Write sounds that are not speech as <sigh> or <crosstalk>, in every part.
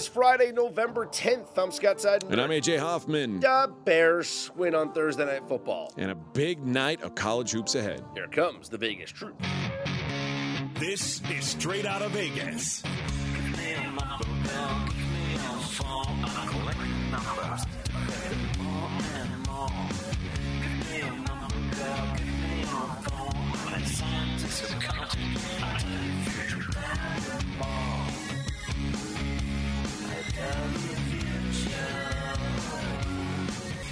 is Friday, November 10th. I'm Scott Seidenberg. And I'm AJ Hoffman. The Bears win on Thursday Night Football. And a big night of college hoops ahead. Here comes the Vegas Truth. This is Straight Out of Vegas.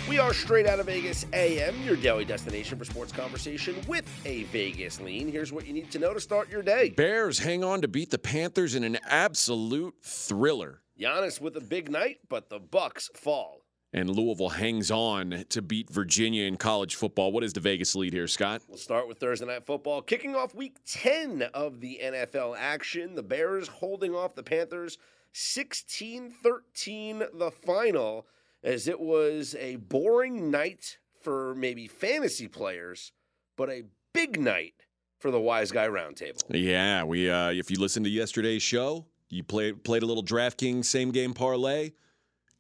We are straight out of Vegas AM, your daily destination for sports conversation with a Vegas lean. Here's what you need to know to start your day. Bears hang on to beat the Panthers in an absolute thriller. Giannis with a big night, but the Bucks fall. And Louisville hangs on to beat Virginia in college football. What is the Vegas lead here, Scott? We'll start with Thursday Night Football. Kicking off week 10 of the NFL action, the Bears holding off the Panthers 16 13, the final, as it was a boring night for maybe fantasy players, but a big night for the Wise Guy Roundtable. Yeah, we. Uh, if you listened to yesterday's show, you played played a little DraftKings same game parlay.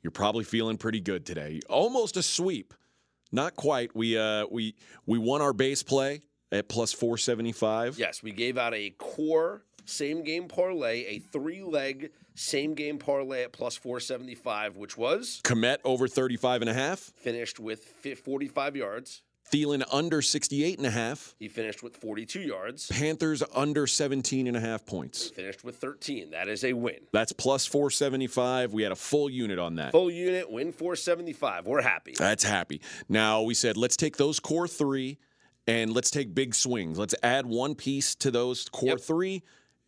You're probably feeling pretty good today. Almost a sweep, not quite. We uh, we we won our base play at plus four seventy five. Yes, we gave out a core same game parlay, a three leg same game parlay at plus 475, which was Kmet over 35 and a half. finished with 45 yards. Thielen under 68 and a half. He finished with 42 yards. Panthers under 17 and a half points. Finished with 13. That is a win. That's plus 475. We had a full unit on that. Full unit, win 475. We're happy. That's happy. Now we said let's take those core three and let's take big swings. Let's add one piece to those core Yep. three.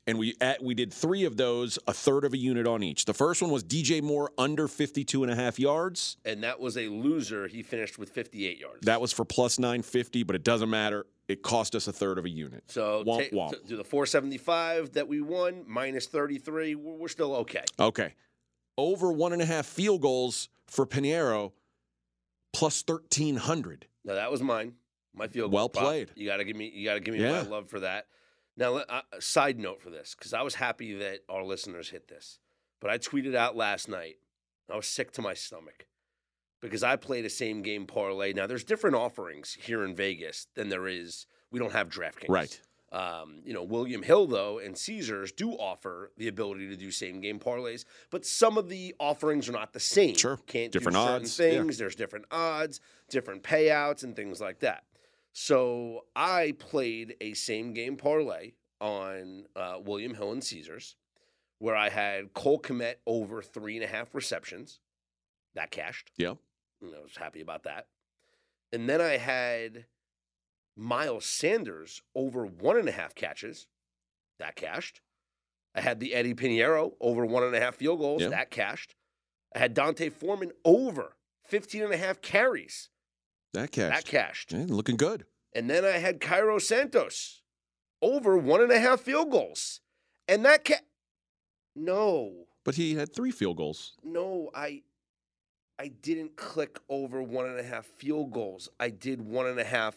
And we at, we did three of those, a third of a unit on each. The first one was DJ Moore under 52 and a half yards. And that was a loser. He finished with 58 yards. That was for plus 950, but it doesn't matter. It cost us a third of a unit. so womp womp. t- do the 475 that we won minus 33. We're we're still okay. Okay. Over one and a half field goals for Piñeiro, plus 1,300. Now that was mine. My field goal Well played. You got to give me. You got to give me Yeah. my love for that. Now, uh, a side note for this, because I was happy that our listeners hit this, but I tweeted out last night. I was sick to my stomach because I played a same game parlay. Now, there's different offerings here in Vegas than there is. We don't have DraftKings, Right. Um, you know, William Hill though and Caesars do offer the ability to do same game parlays, but some of the offerings are not the same. Sure. can't Different do certain odds, yeah. things. There's different odds, different payouts, and things like that. So I played a same game parlay on uh, William Hill and Caesars, where I had Cole Kmet over three and a half receptions. That cashed. Yeah. And I was happy about that. And then I had Miles Sanders over one and a half catches. That cashed. I had the Eddy Piñeiro over one and a half field goals. Yeah. That cashed. I had D'Onta Foreman over 15 and a half carries. That cashed. That cashed. Yeah, looking good. And then I had Cairo Santos over one and a half field goals. And that ca- No, But he had three field goals. no, I I didn't click over one and a half field goals. I did one and a half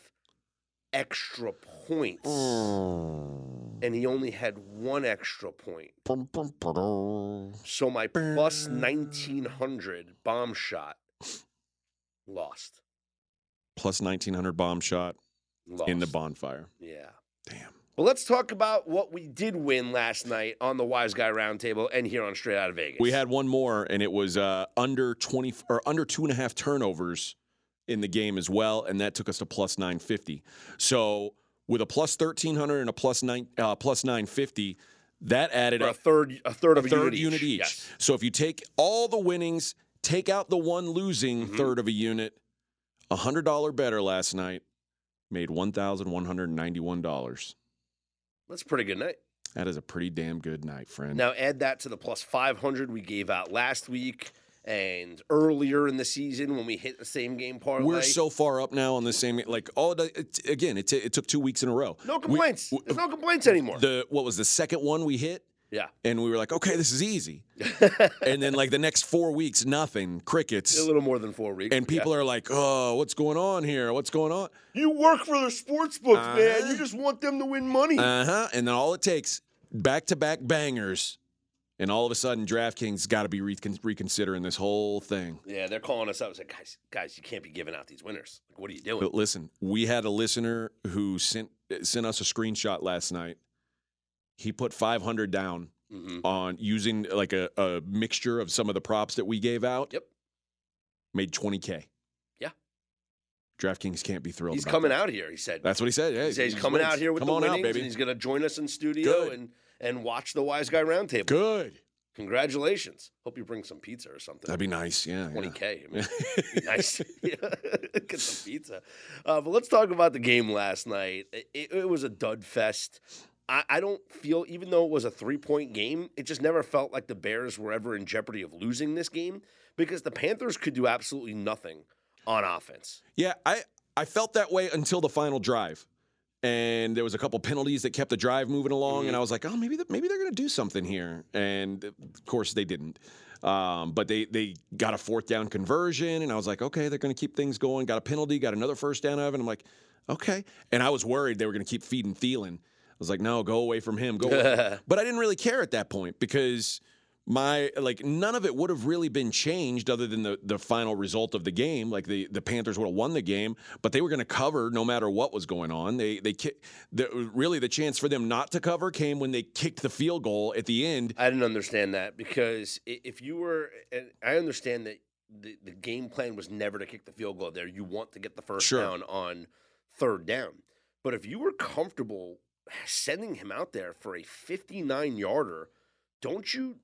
extra points. Mm. And he only had one extra point. So my plus 1900 bomb shot lost. Plus 1900 bomb shot lost. in the bonfire. Yeah. Damn. Well, let's talk about what we did win last night on the Wise Guy Roundtable and here on Straight Out of Vegas. We had one more, and it was uh, under 20 or under two and a half turnovers in the game as well, and that took us to plus 950. So with a plus 1300 and a plus nine uh, plus 950, that added For a third, a third a of a third unit, unit each. Yes. So if you take all the winnings, take out the one losing Mhm. third of a unit, a hundred dollar better last night made one thousand one hundred ninety one dollars. That's a pretty good night. That is a pretty damn good night, friend. Now add that to the plus 500 we gave out last week and earlier in the season when we hit the same game parlay. We're so far up now on the same. Like all the, it, again, it, t- it took two weeks in a row. no We- complaints. w- There's no complaints anymore. The what was the second one we hit, yeah. and we were like, okay, this is easy. <laughs> and then like the next four weeks, nothing, crickets, a little more than four weeks. and yeah. people are like, oh, what's going on here? What's going on? You work for the sports books, man. Uh-huh. You just want them to win money. Uh huh. And then all it takes back to back bangers And all of a sudden, DraftKings got to be recon- reconsidering this whole thing. Yeah, they're calling us up. It's like, guys, guys, you can't be giving out these winners. Like, what are you doing? But listen, we had a listener who sent sent us a screenshot last night. He put 500 down hmm on using like a, a mixture of some of the props that we gave out. Yep. Made 20K. Yeah. DraftKings can't be thrilled. He's coming that. out here. He said. That's what he said. Yeah, he said he's he coming wins. out here with Come the on winnings, out, baby. and he's going to join us in studio Good. and and watch the Wise Guy Roundtable. Good. Congratulations. Hope you bring some pizza or something. That'd be nice. Yeah. yeah. 20K. I mean, <laughs> nice. Yeah. <laughs> Get some pizza. Uh, but let's talk about the game last night. It, it was a dud fest. I, I don't feel, even though it was a three point game, it just never felt like the Bears were ever in jeopardy of losing this game because the Panthers could do absolutely nothing on offense. Yeah, I I felt that way until the final drive, and there was a couple penalties that kept the drive moving along, and I was like, oh, maybe the, maybe they're going to do something here, and of course they didn't. Um, but they they got a fourth down conversion, and I was like, okay, they're going to keep things going. Got a penalty, got another first down of it. I'm like, okay, and I was worried they were going to keep feeding Thielen. I was like, no, go away from him, go. Away. <laughs> but I didn't really care at that point because my like none of it would have really been changed other than the the final result of the game like the the Panthers would have won the game but they were going to cover no matter what was going on they they the, really the chance for them not to cover came when they kicked the field goal at the end I didn't understand that because if you were, and I understand that the, the game plan was never to kick the field goal there. You want to get the first Sure. down on third down. But if you were comfortable sending him out there for a 59 yarder, don't you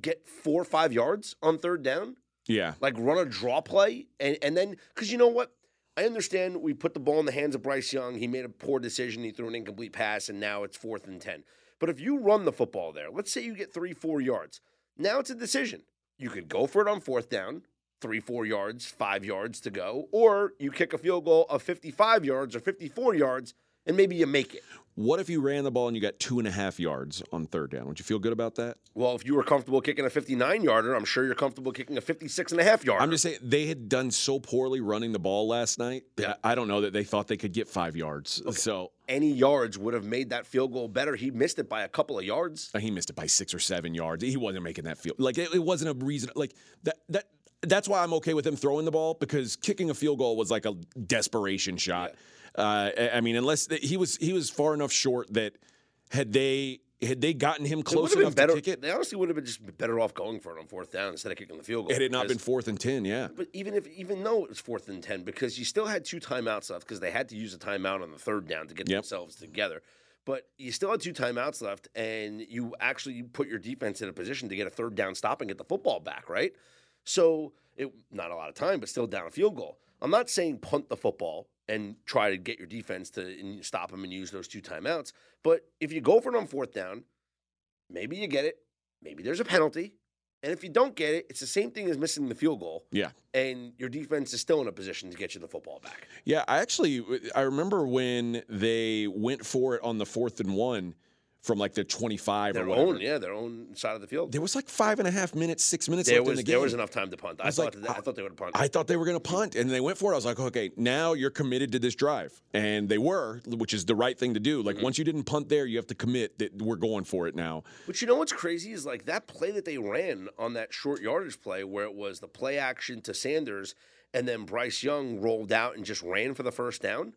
get four or five yards on third down? yeah Like run a draw play and, and then, because you know what? I understand we put the ball in the hands of Bryce Young. He made a poor decision. He threw an incomplete pass, and now it's fourth and 10. But if you run the football there, let's say you get three, four yards. Now it's a decision. You could go for it on fourth down, three, four yards, five yards to go, or you kick a field goal of 55 yards or 54 yards, and maybe you make it. what if you ran the ball and you got two and a half yards on third down would you feel good about that Well, if you were comfortable kicking a 59 yarder, I'm sure you're comfortable kicking a 56 and a half yarder. I'm just saying they had done so poorly running the ball last night Yeah. I don't know that they thought they could get five yards so Any yards would have made that field goal better. He missed it by a couple of yards. Uh, He missed it by six or seven yards. He wasn't making that field like it, it wasn't a reason like that that that's why I'm okay with him throwing the ball because kicking a field goal was like a desperation shot. Uh, I- mean, unless th- he was he was far enough short that had they had they gotten him close enough better. to kick it, They honestly would have been just better off going for it on fourth down instead of kicking the field goal. It had it not been fourth and ten, yeah. But even if, even though it was fourth and ten, because you still had two timeouts left, because they had to use a timeout on the third down to get Yep. themselves together. But you still had two timeouts left, and you actually put your defense in a position to get a third down stop and get the football back, right? So it not a lot of time, but still down a field goal. I'm not saying punt the football and try to get your defense to stop them and use those two timeouts. But if you go for it on fourth down, maybe you get it. Maybe there's a penalty. And if you don't get it, it's the same thing as missing the field goal Yeah. and your defense is still in a position to get you the football back. Yeah, I actually I remember when they went for it on the fourth and one from like the twenty five or whatever. own, yeah, their own side of the field. There was like five and a half minutes, six minutes There left in the game. there was enough time to punt. I, was thought like, that, I I- thought they would punted. I thought they were going to punt, and they went for it. I was like, okay, now you're committed to this drive, and they were, which is the right thing to do. Like Mm-hmm. once you didn't punt there, you have to commit that we're going for it now. But you know what's crazy is like that play that they ran on that short yardage play where it was the play action to Sanders and then Bryce Young rolled out and just ran for the first down.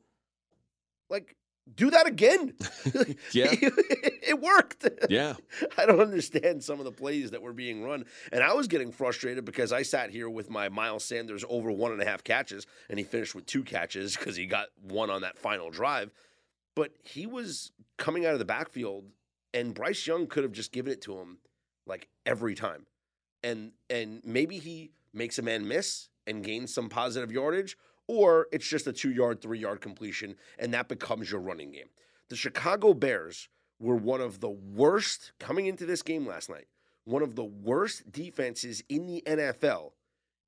Like, do that again. <laughs> Yeah. <laughs> it worked. Yeah, <laughs> I don't understand some of the plays that were being run. And I was getting frustrated because I sat here with my Miles Sanders over one and a half catches, and he finished with two catches because he got one on that final drive. But he was coming out of the backfield, and Bryce Young could have just given it to him like every time. And and maybe he makes a man miss and gains some positive yardage, or it's just a two yard, three yard completion, and that becomes your running game. The Chicago Bears were one of the worst coming into this game last night, one of the worst defenses in the NFL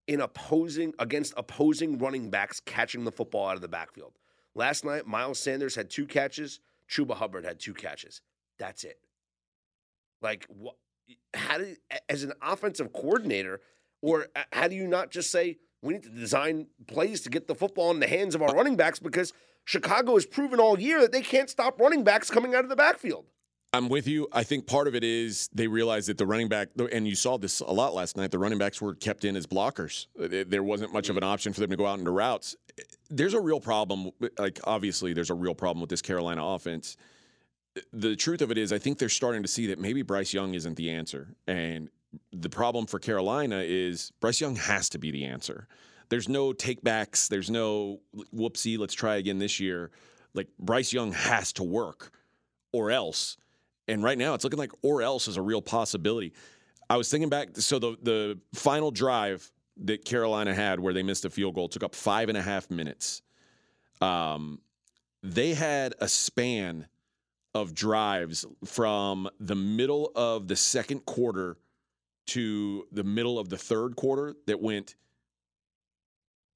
in opposing against opposing running backs catching the football out of the backfield. Last night, Miles Sanders had two catches, Chuba Hubbard had two catches. That's it. Like what how do as an offensive coordinator or uh, how do you not just say we need to design plays to get the football in the hands of our running backs because Chicago has proven all year that they can't stop running backs coming out of the backfield. I'm with you. I think part of it is they realized that the running back, and you saw this a lot last night, the running backs were kept in as blockers. There wasn't much of an option for them to go out into routes. There's a real problem. Like, obviously, there's a real problem with this Carolina offense. The truth of it is, I think they're starting to see that maybe Bryce Young isn't the answer. And the problem for Carolina is Bryce Young has to be the answer. There's no takebacks. There's no whoopsie, let's try again this year. Like, Bryce Young has to work or else and right now, it's looking like or else is a real possibility. I was thinking back. So the the final drive that Carolina had, where they missed a field goal, took up five and a half minutes. Um, they had a span of drives from the middle of the second quarter to the middle of the third quarter that went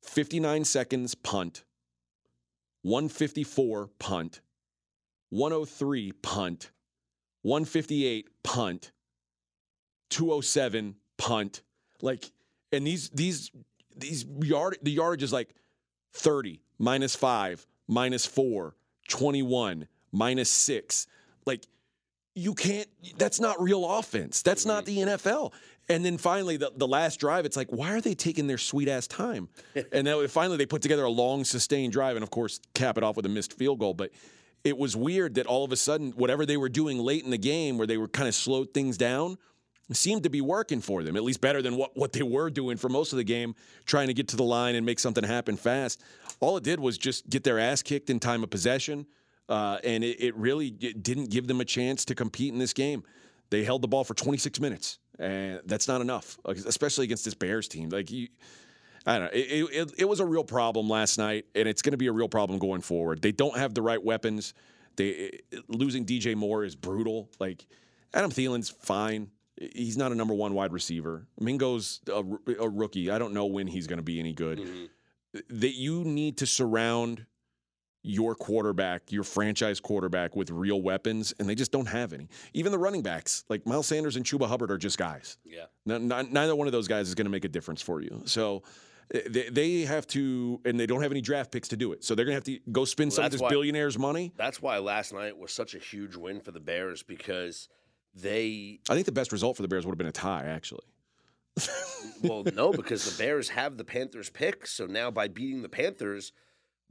59 seconds punt, 154 punt, 103 punt, 158 punt, 207 punt. Like, and these these these yard the yardage is like 30 minus five minus four 21 minus six. Like, you can't. That's not real offense. That's not the NFL. And then finally, the, the last drive, it's like, why are they taking their sweet ass time? <laughs> and then finally, they put together a long, sustained drive, and of course, cap it off with a missed field goal. But it was weird that all of a sudden, whatever they were doing late in the game, where they were kind of slowed things down, seemed to be working for them, at least better than what, what they were doing for most of the game, trying to get to the line and make something happen fast. All it did was just get their ass kicked in time of possession, uh, and it, it really it didn't give them a chance to compete in this game. They held the ball for 26 minutes, and that's not enough, especially against this Bears team. Like you, I don't know. It, it, it was a real problem last night, and it's going to be a real problem going forward. They don't have the right weapons. They losing DJ Moore is brutal. Like Adam Thielen's fine. He's not a number one wide receiver. Mingo's a, a rookie. I don't know when he's going to be any good. Mm-hmm. That you need to surround your quarterback, your franchise quarterback, with real weapons, and they just don't have any. Even the running backs, like Miles Sanders and Chuba Hubbard, are just guys. Yeah. neither one of those guys is going to make a difference for you. So eh, they, they have to, and they don't have any draft picks to do it. So they're going to have to go spend well, some of this why, billionaire's money. That's why last night was such a huge win for the Bears because they. I think the best result for the Bears would have been a tie, actually. well, no, because the Bears have the Panthers pick. So now by beating the Panthers,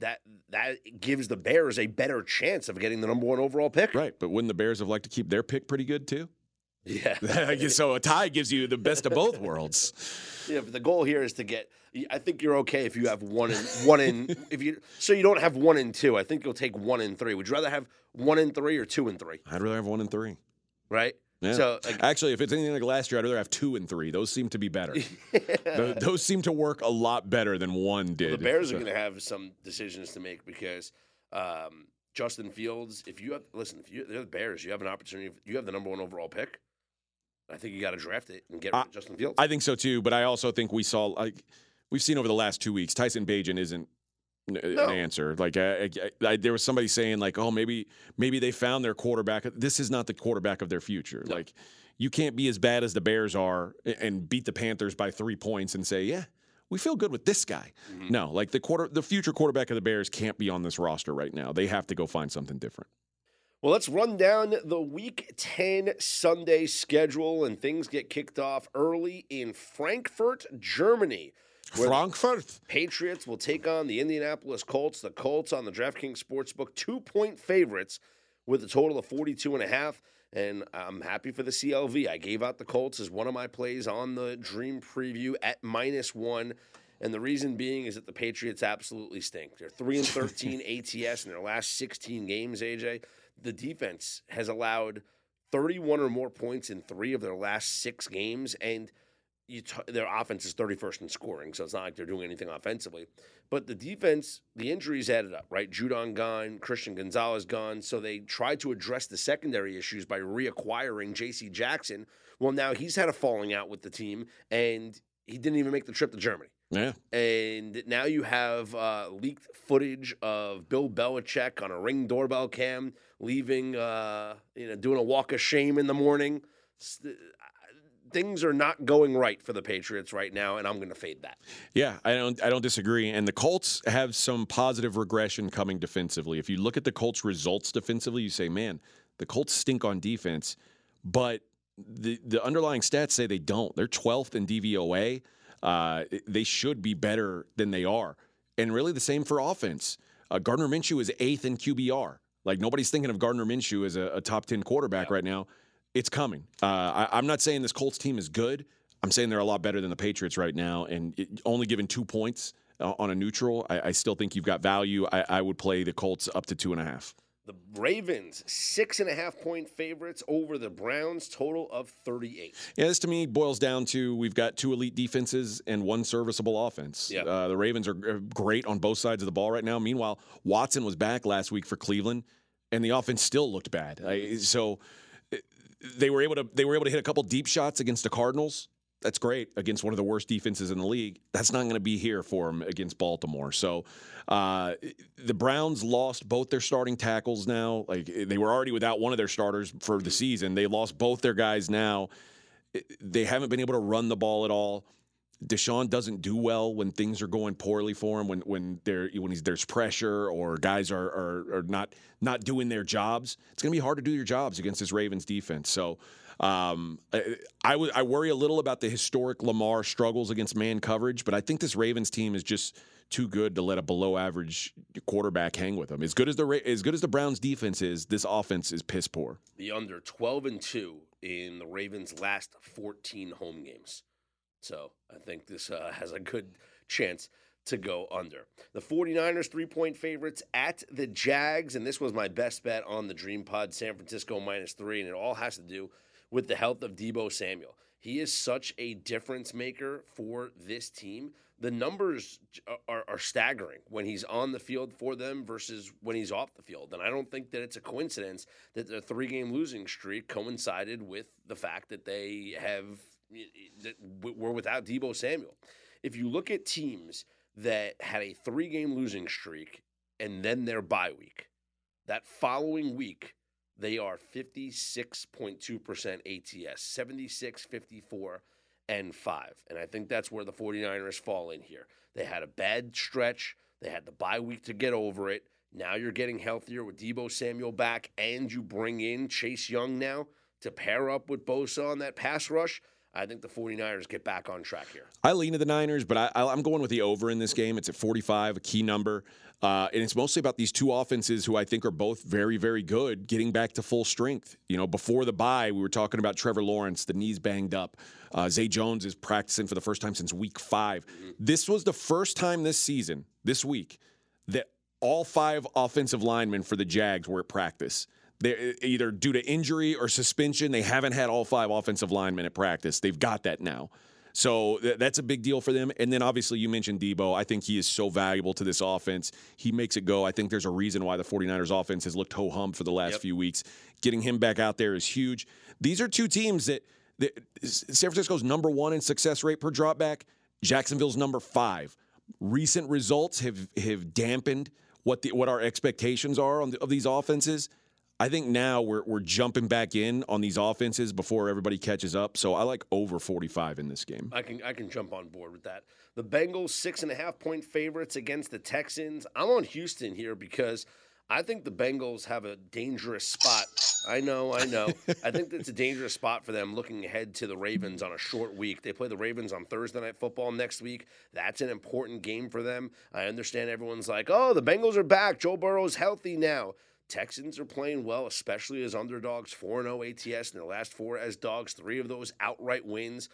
that that gives the Bears a better chance of getting the number one overall pick. Right, but wouldn't the Bears have liked to keep their pick pretty good too? Yeah. <laughs> so a tie gives you the best of both worlds. Yeah, but the goal here is to get. I think you're okay if you have one in one in if you so you don't have one in two. I think you'll take one in three. Would you rather have one in three or two in three? I'd rather have one in three. Right. Yeah. So like, actually, if it's anything like last year, I'd rather have two and three. Those seem to be better. <laughs> yeah. those seem to work a lot better than one did. Well, the Bears so. are going to have some decisions to make because um, Justin Fields. If you have listen, if you, they're the Bears, you have an opportunity. You have the number one overall pick. I think you got to draft it and get of Justin Fields. I think so too, but I also think we saw like we've seen over the last two weeks, Tyson Bagent isn't no. an answer. Like I, I, I, there was somebody saying like, oh, maybe maybe they found their quarterback. This is not the quarterback of their future. No. Like you can't be as bad as the Bears are and beat the Panthers by three points and say, yeah, we feel good with this guy. Mm-hmm. No, like the quarter, the future quarterback of the Bears can't be on this roster right now. They have to go find something different. Well, let's run down the week 10 Sunday schedule, and things get kicked off early in Frankfurt, Germany. Frankfurt. Patriots will take on the Indianapolis Colts. The Colts on the DraftKings Sportsbook, two point favorites with a total of 42 and a half. And I'm happy for the CLV. I gave out the Colts as one of my plays on the Dream Preview at minus one. And the reason being is that the Patriots absolutely stink. They're 3 and 13 <laughs> ATS in their last 16 games, AJ the defense has allowed 31 or more points in three of their last six games, and t- their offense is 31st in scoring, so it's not like they're doing anything offensively. But the defense, the injuries added up, right? Judon gone, Christian Gonzalez gone, so they tried to address the secondary issues by reacquiring J.C. Jackson. Well, now he's had a falling out with the team, and he didn't even make the trip to Germany. Yeah. And now you have uh, leaked footage of Bill Belichick on a ring doorbell cam leaving, uh, you know, doing a walk of shame in the morning. Things are not going right for the Patriots right now, and I'm going to fade that. Yeah, I don't, I don't disagree. And the Colts have some positive regression coming defensively. If you look at the Colts' results defensively, you say, man, The Colts stink on defense, but the the underlying stats say they don't. They're 12th in DVOA. Uh, they should be better than they are, and really the same for offense. Uh, Gardner Minshew is eighth in QBR. Like nobody's thinking of Gardner Minshew as a, a top 10 quarterback yeah. right now. It's coming. Uh, I, I'm not saying this Colts team is good. I'm saying they're a lot better than the Patriots right now, and it, only given two points uh, on a neutral, I, I, still think you've got value. I, I would play the Colts up to two and a half. The Ravens, six and a half point favorites over the Browns, total of 38. Yeah, this to me boils down to we've got two elite defenses and one serviceable offense. Yep. Uh, the Ravens are great on both sides of the ball right now. Meanwhile, Watson was back last week for Cleveland, and the offense still looked bad. I, so they were able to they were able to hit a couple deep shots against the Cardinals that's great against one of the worst defenses in the league. That's not going to be here for them against Baltimore. So uh, the Browns lost both their starting tackles now. Like they were already without one of their starters for the season. They lost both their guys now. They haven't been able to run the ball at all. Deshaun doesn't do well when things are going poorly for him, when when there when there's pressure or guys are, are, are not not doing their jobs. It's going to be hard to do your jobs against this Ravens defense. So um, I, I, w- I worry a little about the historic Lamar struggles against man coverage, but I think this Ravens team is just too good to let a below average quarterback hang with them. As good as the as good as the Browns defense is, this offense is piss poor. The under 12 and 2 in the Ravens last 14 home games. So, I think this uh, has a good chance to go under. The 49ers three point favorites at the Jags, and this was my best bet on the Dream Pod San Francisco minus three, and it all has to do with the health of Deebo Samuel. He is such a difference maker for this team. The numbers are, are, staggering when he's on the field for them versus when he's off the field. And I don't think that it's a coincidence that the three game losing streak coincided with the fact that they have were without Deebo Samuel. If you look at teams that had a three game losing streak and then their bye week, that following week they are 56.2% ATS, 76, 54, and 5. And I think that's where the 49ers fall in here. They had a bad stretch, they had the bye week to get over it. Now you're getting healthier with Deebo Samuel back, and you bring in Chase Young now to pair up with Bosa on that pass rush. I think the 49ers get back on track here. I lean to the Niners, but I, am going with the over in this game. It's at 45, a key number. Uh, and it's mostly about these two offenses who I think are both very, very good getting back to full strength. You know, before the bye, we were talking about Trevor Lawrence, the knees banged up. Uh, Zay Jones is practicing for the first time since week 5 mm-hmm. This was the first time this season, this week, that all five offensive linemen for the Jags were at practice. They're either due to injury or suspension. They haven't had all five offensive linemen at practice. They've got that now. So th- that's a big deal for them. And then obviously you mentioned Deebo. I think he is so valuable to this offense. He makes it go. I think there's a reason why the 49ers offense has looked ho hum for the last yep. few weeks. Getting him back out there is huge. These are two teams that, that San Francisco's number one in success rate per dropback. Jacksonville's number five. Recent results have have dampened what the what our expectations are on the, of these offenses. I think now we're we're jumping back in on these offenses before everybody catches up. So I like over 45 in this game. I can I can jump on board with that. The Bengals six and a half point favorites against the Texans. I'm on Houston here because I think the Bengals have a dangerous spot. I know, I know. I think it's a dangerous spot for them looking ahead to the Ravens on a short week. They play the Ravens on Thursday night football next week. That's an important game for them. I understand everyone's like, "Oh, the Bengals are back. Joe Burrow's healthy now." Texans are playing well, especially as underdogs, 4 0 ATS in their last four as dogs, three of those outright wins.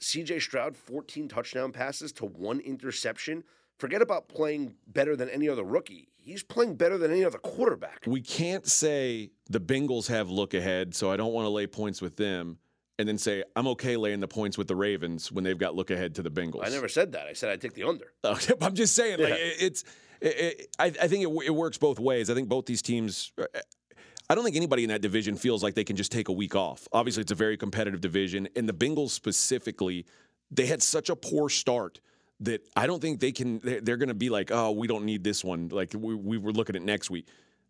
CJ Stroud, 14 touchdown passes to one interception. Forget about playing better than any other rookie. He's playing better than any other quarterback. We can't say the Bengals have look ahead, so I don't want to lay points with them and then say I'm okay laying the points with the Ravens when they've got look ahead to the Bengals. I never said that. I said I'd take the under. <laughs> I'm just saying, like it's it, I, I, think it, it, works both ways. I think both these teams. Uh, I don't think anybody in that division feels like they can just take a week off. Obviously, it's a very competitive division, and the Bengals specifically, they had such a poor start that I don't think they can. They're, they're going to be like, oh, we don't need this one. Like we, we were looking at next week.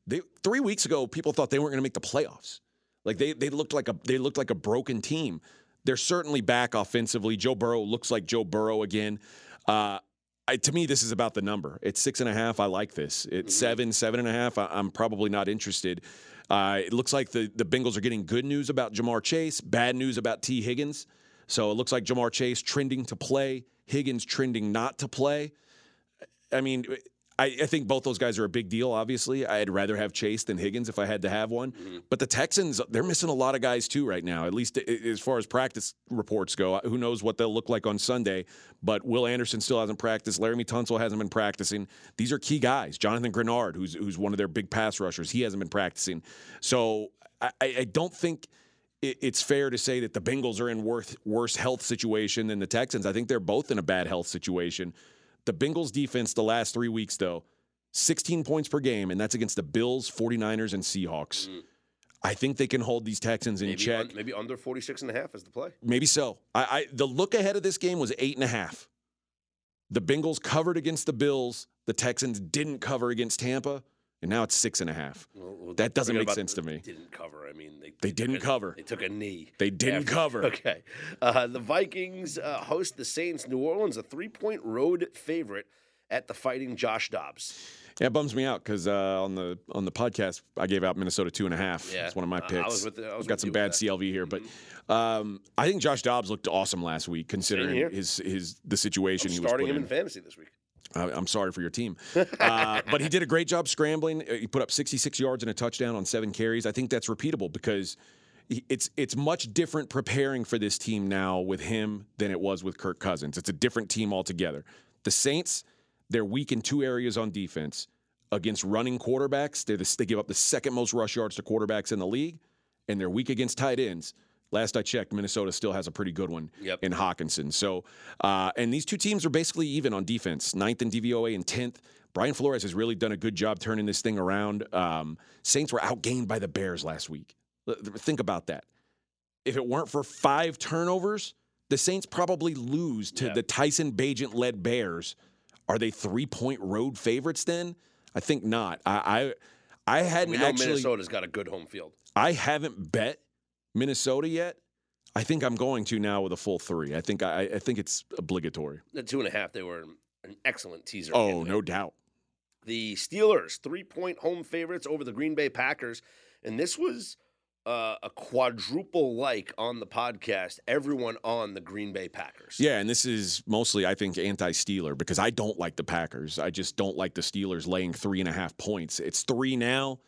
They, three weeks ago, people thought they weren't going to make the playoffs. Like they they looked like a they looked like a broken team. They're certainly back offensively. Joe Burrow looks like Joe Burrow again. Uh, I, to me, this is about the number. It's six and a half. I like this. It's mm-hmm. seven, seven and a half. I, am probably not interested. Uh, it looks like the, the Bengals are getting good news about Ja'Marr Chase, bad news about Tee Higgins. So it looks like Ja'Marr Chase trending to play, Higgins trending not to play. I mean, I, I, think both those guys are a big deal, obviously. I'd rather have Chase than Higgins if I had to have one. Mm-hmm. But the Texans, they're missing a lot of guys too right now, at least as far as practice reports go. Who knows what they'll look like on Sunday. But Will Anderson still hasn't practiced. Laremy Tunsil hasn't been practicing. These are key guys. Jonathan Greenard, who's, who's one of their big pass rushers, he hasn't been practicing. So I, I don't think it's fair to say that the Bengals are in worse, worse health situation than the Texans. I think they're both in a bad health situation. The Bengals defense the last three weeks, though, 16 points per game, and that's against the Bills, 49ers, and Seahawks. Mm. I think they can hold these Texans in maybe check. Un, maybe under 46 and a half is the play. Maybe so. I, I the look ahead of this game was eight and a half. The Bengals covered against the Bills. The Texans didn't cover against Tampa and now it's six and a half. Well, that doesn't make sense to me. They didn't cover. I mean, they, they didn't a, cover. They took a knee. They didn't after. cover. <laughs> Okay. Uh, the Vikings uh, host the Saints. New Orleans, a three-point road favorite at the Fighting Josh Dobbs. Yeah, it bums me out because uh, on the on the podcast I gave out Minnesota two and a half. Yeah, it's one of my picks. I was with the, got some bad CLV here, mm-hmm. but um, I think Josh Dobbs looked awesome last week considering his his the situation I'm he was starting him in. in fantasy this week. I'm sorry for your team. Uh, <laughs> but he did a great job scrambling. He put up 66 yards and a touchdown on seven carries. I think that's repeatable because it's it's much different preparing for this team now with him than it was with Kirk Cousins. It's a different team altogether. The Saints, they're weak in two areas on defense. Against running quarterbacks, the, they give up the second most rush yards to quarterbacks in the league, and they're weak against tight ends. Last I checked, Minnesota still has a pretty good one yep. in Hockenson. So, uh, and these two teams are basically even on defense, ninth in DVOA and tenth. Brian Flores has really done a good job turning this thing around. Um, Saints were outgained by the Bears last week. Think about that. If it weren't for five turnovers, the Saints probably lose to yep. the Tyson Bagent led Bears. Are they three point road favorites then? I think not. I I, I hadn't we know actually. Minnesota's got a good home field. I haven't bet Minnesota yet. I think I'm going to now with a full three. I think I, I think it's obligatory. The two and a half, they were an excellent teaser. Oh, no doubt. The Steelers, three point home favorites over the Green Bay Packers. And this was uh, a quadruple like on the podcast, everyone on the Green Bay Packers. Yeah, and this is mostly, I think, anti Steeler because I don't like the Packers. I just don't like the Steelers laying three and a half points. It's three now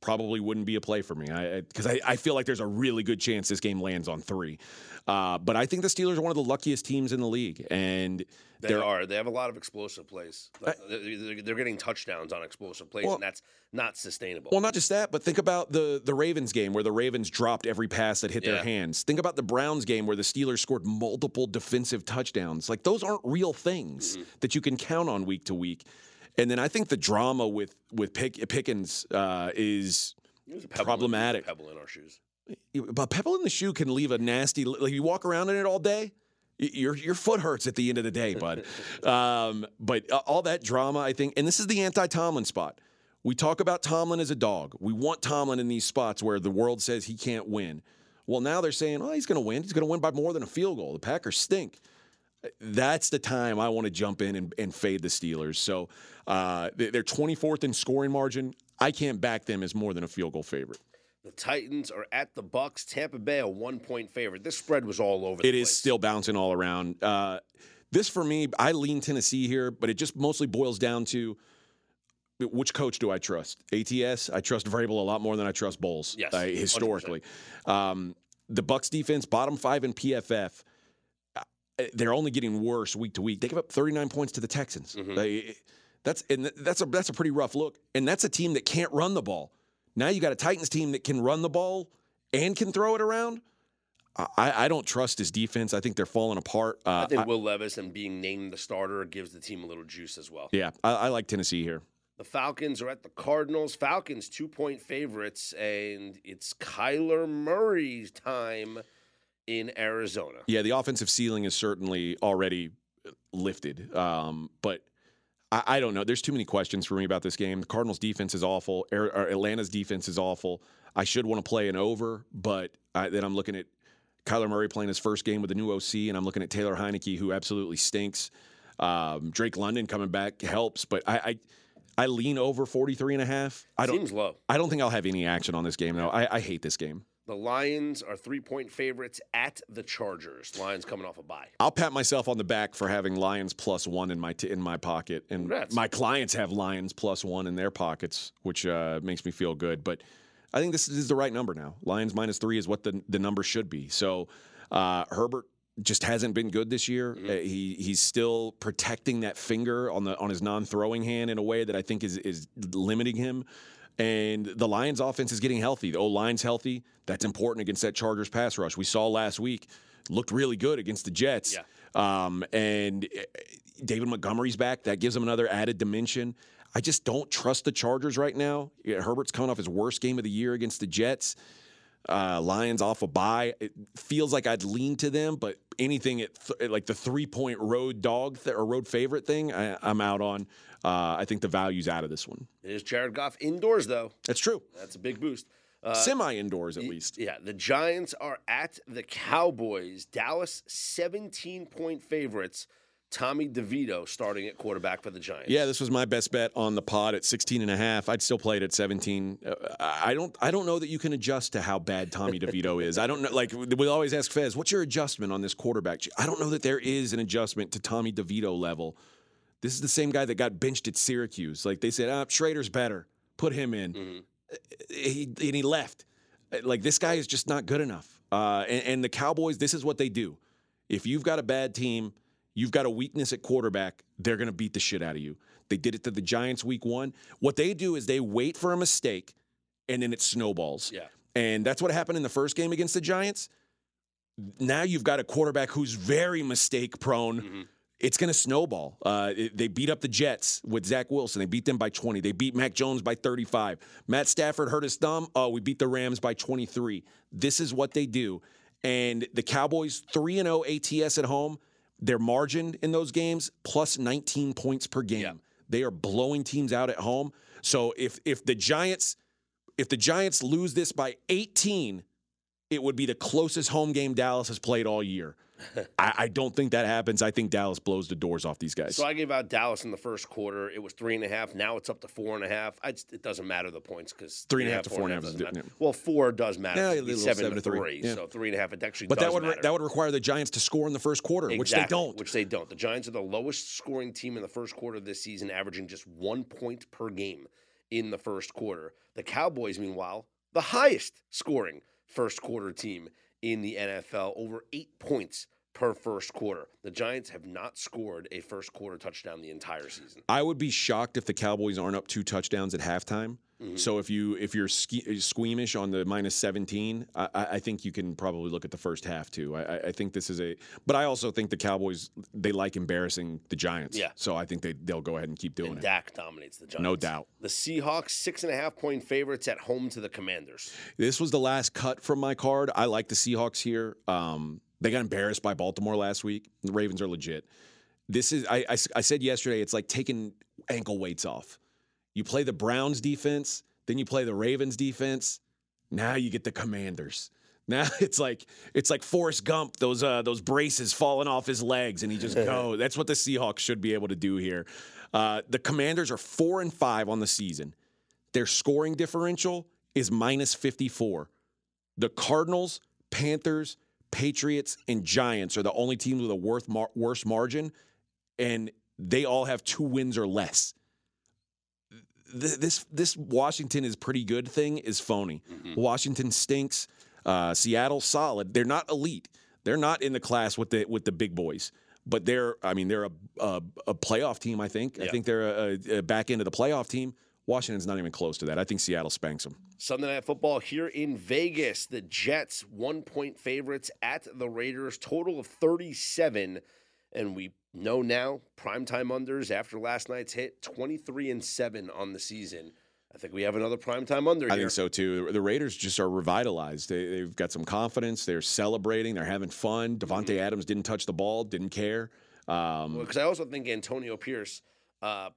probably wouldn't be a play for me because I, I, I, feel like there's a really good chance this game lands on three. Uh, but I think the Steelers are one of the luckiest teams in the league, and they are. They have a lot of explosive plays. I, they're, they're, getting touchdowns on explosive plays, well, and that's not sustainable. Well, not just that, but think about the the Ravens game where the Ravens dropped every pass that hit yeah. their hands. Think about the Browns game where the Steelers scored multiple defensive touchdowns. Like those aren't real things mm-hmm. that you can count on week to week. And then I think the drama with with Pick, Pickens uh, is problematic. In, pebble in our shoes. But pebble in the shoe can leave a nasty. Like you walk around in it all day, your your foot hurts at the end of the day, bud. <laughs> um, but all that drama, I think, and this is the anti-Tomlin spot. We talk about Tomlin as a dog. We want Tomlin in these spots where the world says he can't win. Well, now they're saying, oh, he's going to win. He's going to win by more than a field goal. The Packers stink. That's the time I want to jump in and, and fade the Steelers. So uh, they're 24th in scoring margin. I can't back them as more than a field goal favorite. The Titans are at the Bucks. Tampa Bay a one point favorite. This spread was all over. It is still bouncing all around. Uh, this for me, I lean Tennessee here, but it just mostly boils down to which coach do I trust? ATS. I trust Vrabel a lot more than I trust Bowles. Yes, uh, historically, um, the Bucks defense, bottom five in PFF. They're only getting worse week to week. They give up 39 points to the Texans. Mm-hmm. They, that's and that's a that's a pretty rough look. And that's a team that can't run the ball. Now you got a Titans team that can run the ball and can throw it around. I, I don't trust his defense. I think they're falling apart. Uh, I think Will Levis and being named the starter gives the team a little juice as well. Yeah, I, I like Tennessee here. The Falcons are at the Cardinals. Falcons two point favorites, and it's Kyler Murray's time in Arizona. Yeah, the offensive ceiling is certainly already lifted, um, but I, I, don't know. There's too many questions for me about this game. The Cardinals' defense is awful. Atlanta's defense is awful. I should want to play an over, but I, then I'm looking at Kyler Murray playing his first game with the new OC, and I'm looking at Taylor Heinicke, who absolutely stinks. Um, Drake London coming back helps, but I, I I lean over 43 and a half. I don't Seems low. I don't think I'll have any action on this game though. I, I hate this game. The Lions are three point favorites at the Chargers. Lions coming off a bye. I'll pat myself on the back for having Lions plus one in my t- in my pocket, and Congrats. my clients have Lions plus one in their pockets, which uh, makes me feel good. But I think this is the right number now. Lions minus three is what the the number should be. So uh, Herbert just hasn't been good this year. Uh, he he's still protecting that finger on the on his non throwing hand in a way that I think is is limiting him. And the Lions' offense is getting healthy. The O line's healthy. That's important against that Chargers pass rush. We saw last week looked really good against the Jets. Yeah. Um, and uh, David Montgomery's back. That gives him another added dimension. I just don't trust the Chargers right now. Herbert's coming off his worst game of the year against the Jets. Uh, Lions off a bye. It feels like I'd lean to them, but anything at th- like the three point road dog th- or road favorite thing, I, I'm out on. Uh, I think the value's out of this one. It is Jared Goff indoors though. That's true. That's a big boost. Uh, Semi indoors at least. Yeah, the Giants are at the Cowboys. Dallas 17 point favorites. Tommy DeVito starting at quarterback for the Giants. Yeah, this was my best bet on the pod at 16 and a half. I'd still play it at 17. Uh, I don't I don't know that you can adjust to how bad Tommy DeVito is. I don't know like we always ask Fez, what's your adjustment on this quarterback? I don't know that there is an adjustment to Tommy DeVito level. This is the same guy that got benched at Syracuse. Like they said, ah, Shrader's better. Put him in. Mhm. He, and he left. Like this guy is just not good enough. Uh, and, and the Cowboys, this is what they do. If you've got a bad team, you've got a weakness at quarterback, they're going to beat the shit out of you. They did it to the Giants week one. What they do is they wait for a mistake and then it snowballs. Yeah. And that's what happened in the first game against the Giants. Now you've got a quarterback who's very mistake prone. Mhm. It's going to snowball. Uh, it- they beat up the Jets with Zach Wilson. They beat them by 20. They beat Mac Jones by 35. Matt Stafford hurt his thumb. Oh, we beat the Rams by 23. This is what they do. And the Cowboys, 3 and 0 ATS at home, their margin in those games plus 19 points per game. Yeah. They are blowing teams out at home. So if if the Giants if the Giants lose this by 18, it would be the closest home game Dallas has played all year. I, I don't think that happens. I think Dallas blows the doors off these guys. So I gave out Dallas in the first quarter. It was three and a half. Now it's up to four and a half. I just, it doesn't matter the points because Three and a half to four and a half doesn't matter. yeah. Well, four does matter. Yeah, seven, seven to three, three. yeah. So three and a half. It actually but does that would matter. that would require the Giants to score in the first quarter, which they don't. Which they don't. The Giants are the lowest scoring team in the first quarter of this season, averaging just one point per game in the first quarter. The Cowboys, meanwhile, the highest scoring first quarter team in the NFL, over eight points per first quarter. The Giants have not scored a first quarter touchdown the entire season. I would be shocked if the Cowboys aren't up two touchdowns at halftime. Mhm. So if you if you're ske- squeamish on the minus 17, I, I think you can probably look at the first half too. I, I- I think this is a, but I also think the Cowboys they like embarrassing the Giants. Yeah. So I think they they'll go ahead and keep doing And it. Dak dominates the Giants. No doubt. The Seahawks, six and a half point favorites at home to the Commanders. This was the last cut from my card. I like the Seahawks here. Um, they got embarrassed by Baltimore last week. The Ravens are legit. This is I, I, I said yesterday. It's like taking ankle weights off. You play the Browns defense, then you play the Ravens defense. Now you get the Commanders. <laughs> Now it's like it's like Forrest Gump, those uh, those braces falling off his legs, and he just <laughs> go. That's what the Seahawks should be able to do here. Uh, the Commanders are four and five on the season. Their scoring differential is minus fifty four. The Cardinals, Panthers, Patriots, and Giants are the only teams with a worth mar- worse margin, and they all have two wins or less. Th- This this Washington is pretty good thing is phony. Washington stinks. Uh, Seattle solid. They're not elite. They're not in the class with the with the big boys. But they're I mean they're a a, a playoff team. I think. I think they're a, a back end of the playoff team. Washington's not even close to that. I think Seattle spanks them. Sunday Night Football here in Vegas. The Jets, one point favorites at the Raiders, total of 37. And we know now, primetime unders after last night's hit, 23 and 7 on the season. I think we have another primetime under here. I here. think so too. The Raiders just are revitalized. They, they've got some confidence. They're celebrating. They're having fun. Davante Adams didn't touch the ball. Didn't care. Um, Because I also think Antonio Pierce, uh,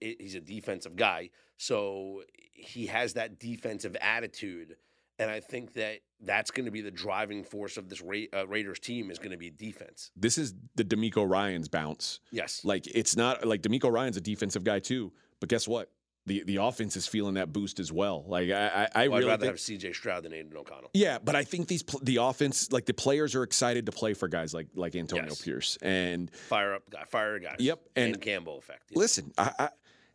he's a defensive guy, so he has that defensive attitude, and I think that that's going to be the driving force of this Ra- uh, Raiders team is going to be defense. this is the DeMeco Ryan's bounce. Yes, Like it's not like DeMeco Ryan's a defensive guy too. But guess what? the the offense is feeling that boost as well. Like I, I, I Well, really I'd rather think, have C.J. Stroud than Aidan O'Connell. yeah, but I think these the offense, like the players, are excited to play for guys like like Antonio Yes. Pierce. And Fire up, guy, fire guys. Yep, and- And, Campbell effect. yeah. listen, I, I,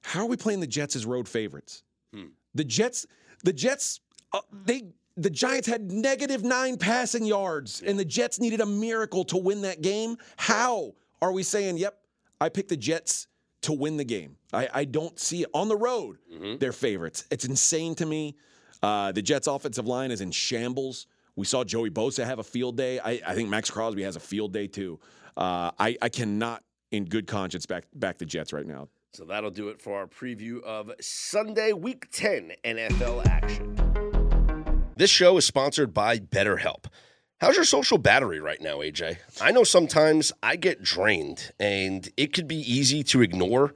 how are we playing the Jets as road favorites? Hmm. The Jets, the Jets, uh, they the Giants had negative nine passing yards, and the Jets needed a miracle to win that game. How are we saying? Yep, I picked the Jets to win the game. I, I don't see it on the road. Mhm. They're favorites. It's insane to me. Uh, the Jets' offensive line is in shambles. We saw Joey Bosa have a field day. I, I think Maxx Crosby has a field day too. Uh, I, I cannot, in good conscience, back back the Jets right now. So that'll do it for our preview of Sunday, Week 10 NFL action. This show is sponsored by BetterHelp. How's your social battery right now, AJ? I know sometimes I get drained, and it could be easy to ignore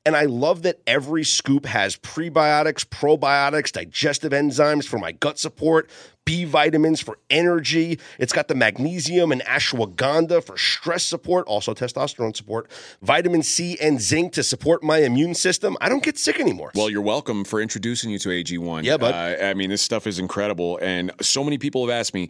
and I love that every scoop has prebiotics, probiotics, digestive enzymes for my gut support, B vitamins for energy. It's got the magnesium and ashwagandha for stress support, also testosterone support, vitamin C and zinc to support my immune system. I don't get sick anymore. Well, you're welcome for introducing you to AG1. Yeah, bud. Uh, I mean, this stuff is incredible. And so many people have asked me,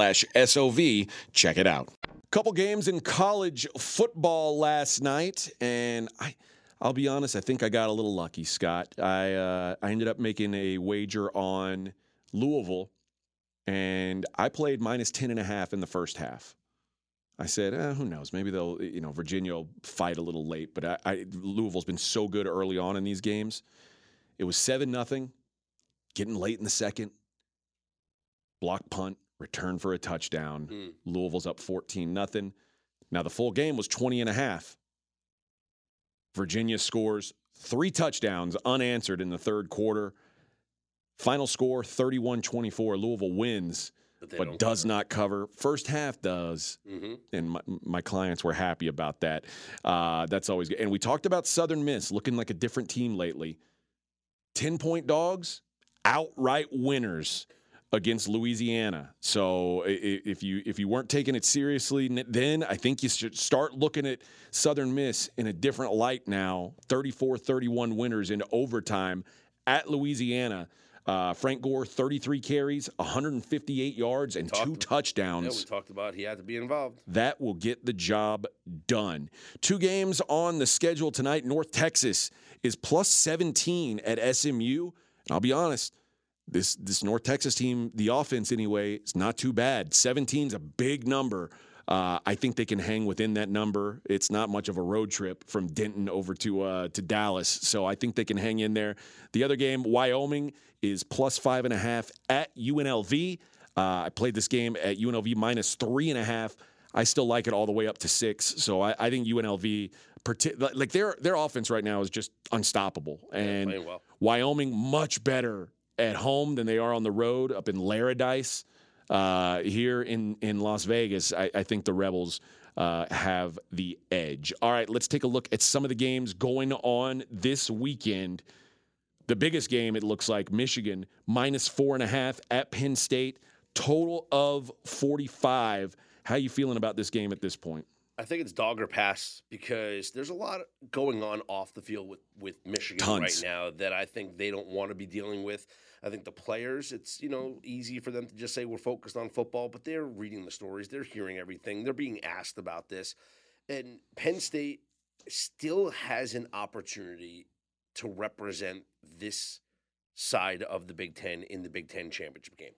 SOV. Check it out. Couple games in college football last night, and I, I'll be honest, I think I got a little lucky, Scott. I, uh, I ended up making a wager on Louisville, and I played minus 10 and a half in the first half. I said, eh, who knows? Maybe they'll, you know, Virginia will fight a little late, but I, I, Louisville's been so good early on in these games. It was 7 nothing, getting late in the second, block punt, return for a touchdown. Mm. Louisville's up 14 nothing. Now the full game was 20 and a half. Virginia scores three touchdowns unanswered in the third quarter. Final score 31-24. Louisville wins, they but does cover. not cover. First half does Mhm. and my, my clients were happy about that. Uh, that's always good. And we talked about Southern Miss looking like a different team lately. 10 point dogs, outright winners against Louisiana. So if you if you weren't taking it seriously then, I think you should start looking at Southern Miss in a different light now. 34-31 winners in overtime at Louisiana. Uh, Frank Gore, 33 carries, 158 yards, and two touchdowns Yeah, we talked about he had to be involved. that will get the job done. Two games on the schedule tonight. North Texas is plus 17 at SMU. And I'll be honest, this this North Texas team, the offense anyway, is not too bad. 17 is a big number. Uh, I think they can hang within that number. It's not much of a road trip from Denton over to uh, to Dallas, so I think they can hang in there. The other game, Wyoming, is plus five and a half at UNLV. Uh, I played this game at UNLV minus three and a half. I still like it all the way up to six. So I, I think UNLV, like their their offense right now is just unstoppable, and playing well. Wyoming much better at home than they are on the road up in Laramie. Uh, here in in Las Vegas, I, I think the Rebels uh, have the edge. All right, let's take a look at some of the games going on this weekend. The biggest game, it looks like Michigan minus four and a half at Penn State, total of 45. How you feeling about this game at this point? I think it's dog or pass because there's a lot going on off the field with, with Michigan Tons. right now that I think they don't want to be dealing with. I think the players, it's you know easy for them to just say we're focused on football, but they're reading the stories, they're hearing everything, they're being asked about this, and Penn State still has an opportunity to represent this side of the Big Ten in the Big Ten championship game.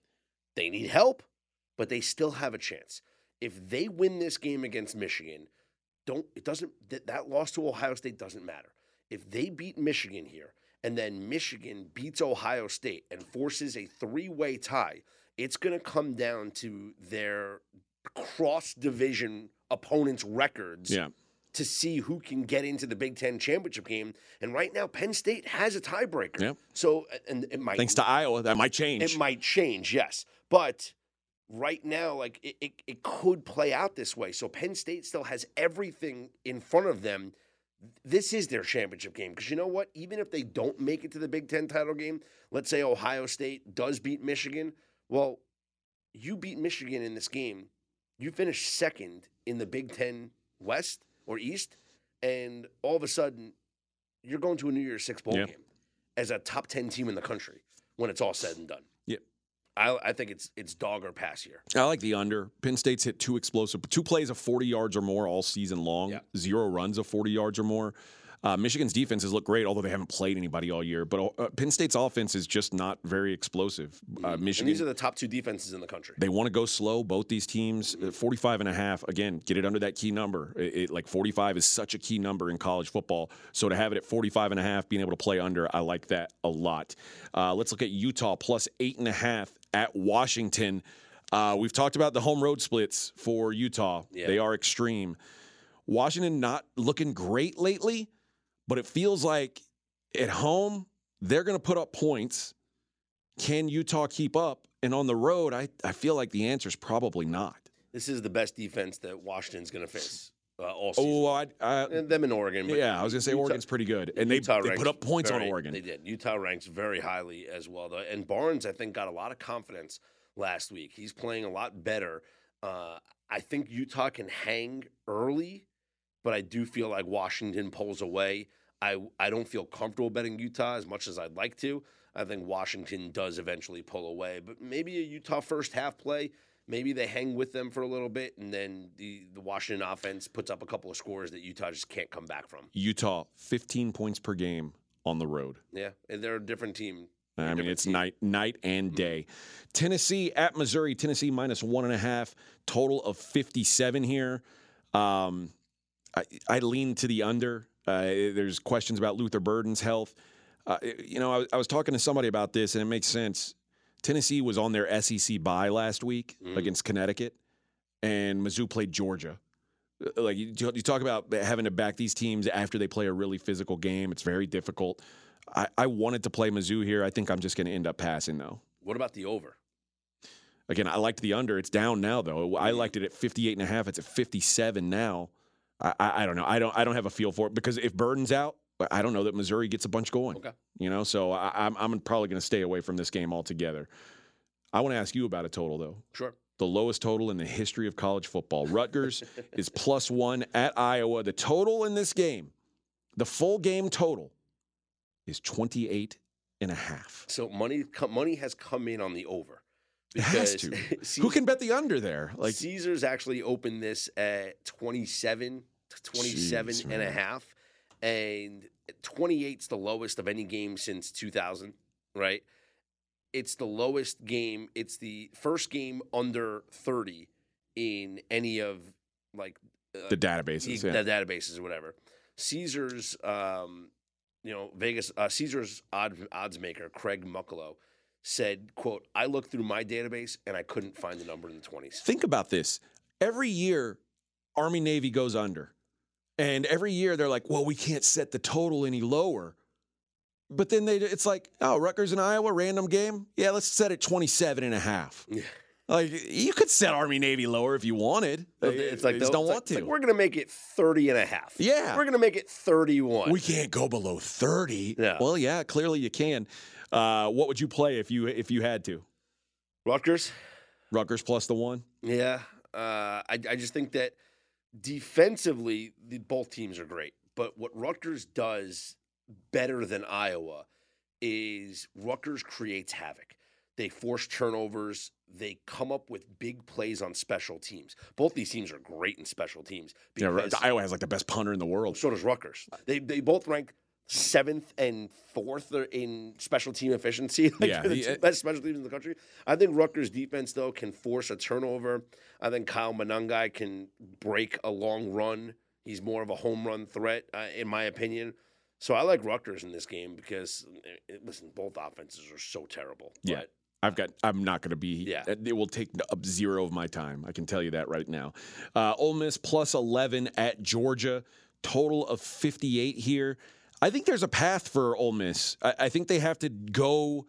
They need help, but they still have a chance. If they win this game against Michigan, don't it doesn't that, that loss to Ohio State doesn't matter. If they beat Michigan here and then Michigan beats Ohio State and forces a three-way tie, it's going to come down to their cross division opponents' records Yeah. to see who can get into the Big Ten championship game. And right now, Penn State has a tiebreaker. Yep. So, and it might Thanks to Iowa, that might change. it might change, yes. But right now, like it, it, it could play out this way. So Penn State still has everything in front of them. This is their championship game. Because you know what? Even if they don't make it to the Big Ten title game, let's say Ohio State does beat Michigan. Well, you beat Michigan in this game. You finish second in the Big Ten West or East, and all of a sudden, you're going to a New Year's Six bowl Yeah. game as a top ten team in the country when it's all said and done. I, I think it's it's dog or pass here. I like the under. Penn State's hit two explosive, two plays of 40 yards or more all season long, Yeah. zero runs of 40 yards or more. Uh, Michigan's defenses look great, although they haven't played anybody all year. But uh, Penn State's offense is just not very explosive. Uh, And Michigan, these are the top two defenses in the country. they want to go slow, both these teams. Uh, 45 and a half, again, get it under that key number. It, it- like 45 is such a key number in college football. So to have it at 45 and a half, being able to play under, I like that a lot. Uh, let's look at Utah plus eight and a half at Washington. Uh, we've talked about the home road splits for Utah. Yeah. They are extreme. Washington not looking great lately, but it feels like at home they're going to put up points. Can Utah keep up? And on the road, I, I feel like the answer is probably not. This is the best defense that Washington's going to face uh, all season. Oh, I, I, And them in Oregon. yeah, I was going to say Utah- Oregon's pretty good, and they, Utah they put up points on Oregon. They did. Utah ranks very highly as well, though. And Barnes, I think, got a lot of confidence last week. He's playing a lot better. Uh, I think Utah can hang early, but I do feel like Washington pulls away. I I don't feel comfortable betting Utah as much as I'd like to. I think Washington does eventually pull away, but maybe a Utah first half play. Maybe they hang with them for a little bit, and then the, the Washington offense puts up a couple of scores that Utah just can't come back from. Utah, 15 points per game on the road. Yeah, and they're a different team. I mean, different it's team. night, night and day. Tennessee at Missouri. Tennessee minus one and a half. Total of fifty-seven here. Um, I, I lean to the under. Uh, there's questions about Luther Burden's health. Uh, you know, I, I was talking to somebody about this, and it makes sense. Tennessee was on their SEC bye last week Mm. against Connecticut, and Mizzou played Georgia. Uh, Like you, you talk about having to back these teams after they play a really physical game. It's very difficult. I, I wanted to play Mizzou here. I think I'm just going to end up passing though. What about the over? Again, I liked the under. It's down now though. I liked it at 58 and a half. It's at 57 now. I, I, I don't know. I don't I don't have a feel for it because if Burden's out, I don't know that Missouri gets a bunch going. Okay. You know, so I, I'm I'm probably going to stay away from this game altogether. I want to ask you about a total though. Sure. The lowest total in the history of college football. Rutgers <laughs> is plus one at Iowa. The total in this game, the full game total, is 28 and a half. So money money has come in on the over. It has to. <laughs> Who can bet the under there? Like Caesars actually opened this at 27 27 Jeez, and a half and 28's the lowest of any game since 2000, right? It's the lowest game. It's the first game under 30 in any of like uh, the databases. the, Yeah. the databases or whatever. Caesars, um, you know, Vegas, uh, Caesars odd, odds maker Craig Mucklow said, "quote I looked through my database and I couldn't find the number in the 20s." Think about this. Every year, Army Navy goes under. And every year they're like, well, we can't set the total any lower. But then they it's like, oh, Rutgers and Iowa, random game. Yeah, let's set it 27 and a half. Yeah. Like you could set Army Navy lower if you wanted. It's like they just don't like- want it's to. like, we're gonna make it 30 and a half. Yeah. We're gonna make it 31. we can't go below 30. Yeah. Well, yeah, clearly you can. Uh, what would you play if you if you had to? Rutgers. Rutgers plus the one. Yeah. Uh, I, I just think that defensively, the, both teams are great. But what Rutgers does better than Iowa is Rutgers creates havoc. They force turnovers. They come up with big plays on special teams. Both these teams are great in special teams. Yeah, because- Iowa has like the best punter in the world. So does Rutgers. They they both rank seventh and fourth in special team efficiency. <laughs> Like Yeah, the he- best special teams in the country. I think Rutgers defense though can force a turnover. I think Kyle Monangai can break a long run. He's more of a home run threat, uh, in my opinion. So I like Rutgers in this game because uh, listen, both offenses are so terrible. Yeah. But I've got. I'm not going to be. Yeah. It will take up zero of my time. I can tell you that right now. Uh, Ole Miss plus 11 at Georgia. Total of 58 here. I think there's a path for Ole Miss. I, I think they have to go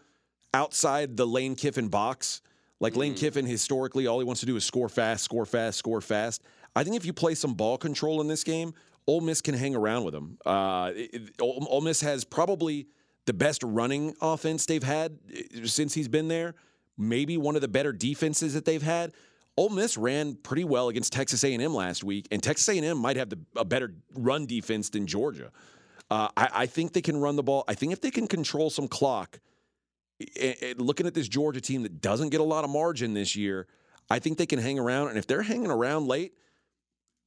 outside the Lane Kiffin box. Like Lane Kiffin, historically, all he wants to do is score fast, score fast, score fast. I think if you play some ball control in this game, Ole Miss can hang around with them. Uh, it- Ole Ole Miss has probably the best running offense they've had uh, since he's been there. Maybe one of the better defenses that they've had. Ole Miss ran pretty well against Texas A&M last week, and Texas A&M might have the, a better run defense than Georgia. Uh, I, I think they can run the ball. I think if they can control some clock, eh, eh, looking at this Georgia team that doesn't get a lot of margin this year, I think they can hang around. And if they're hanging around late,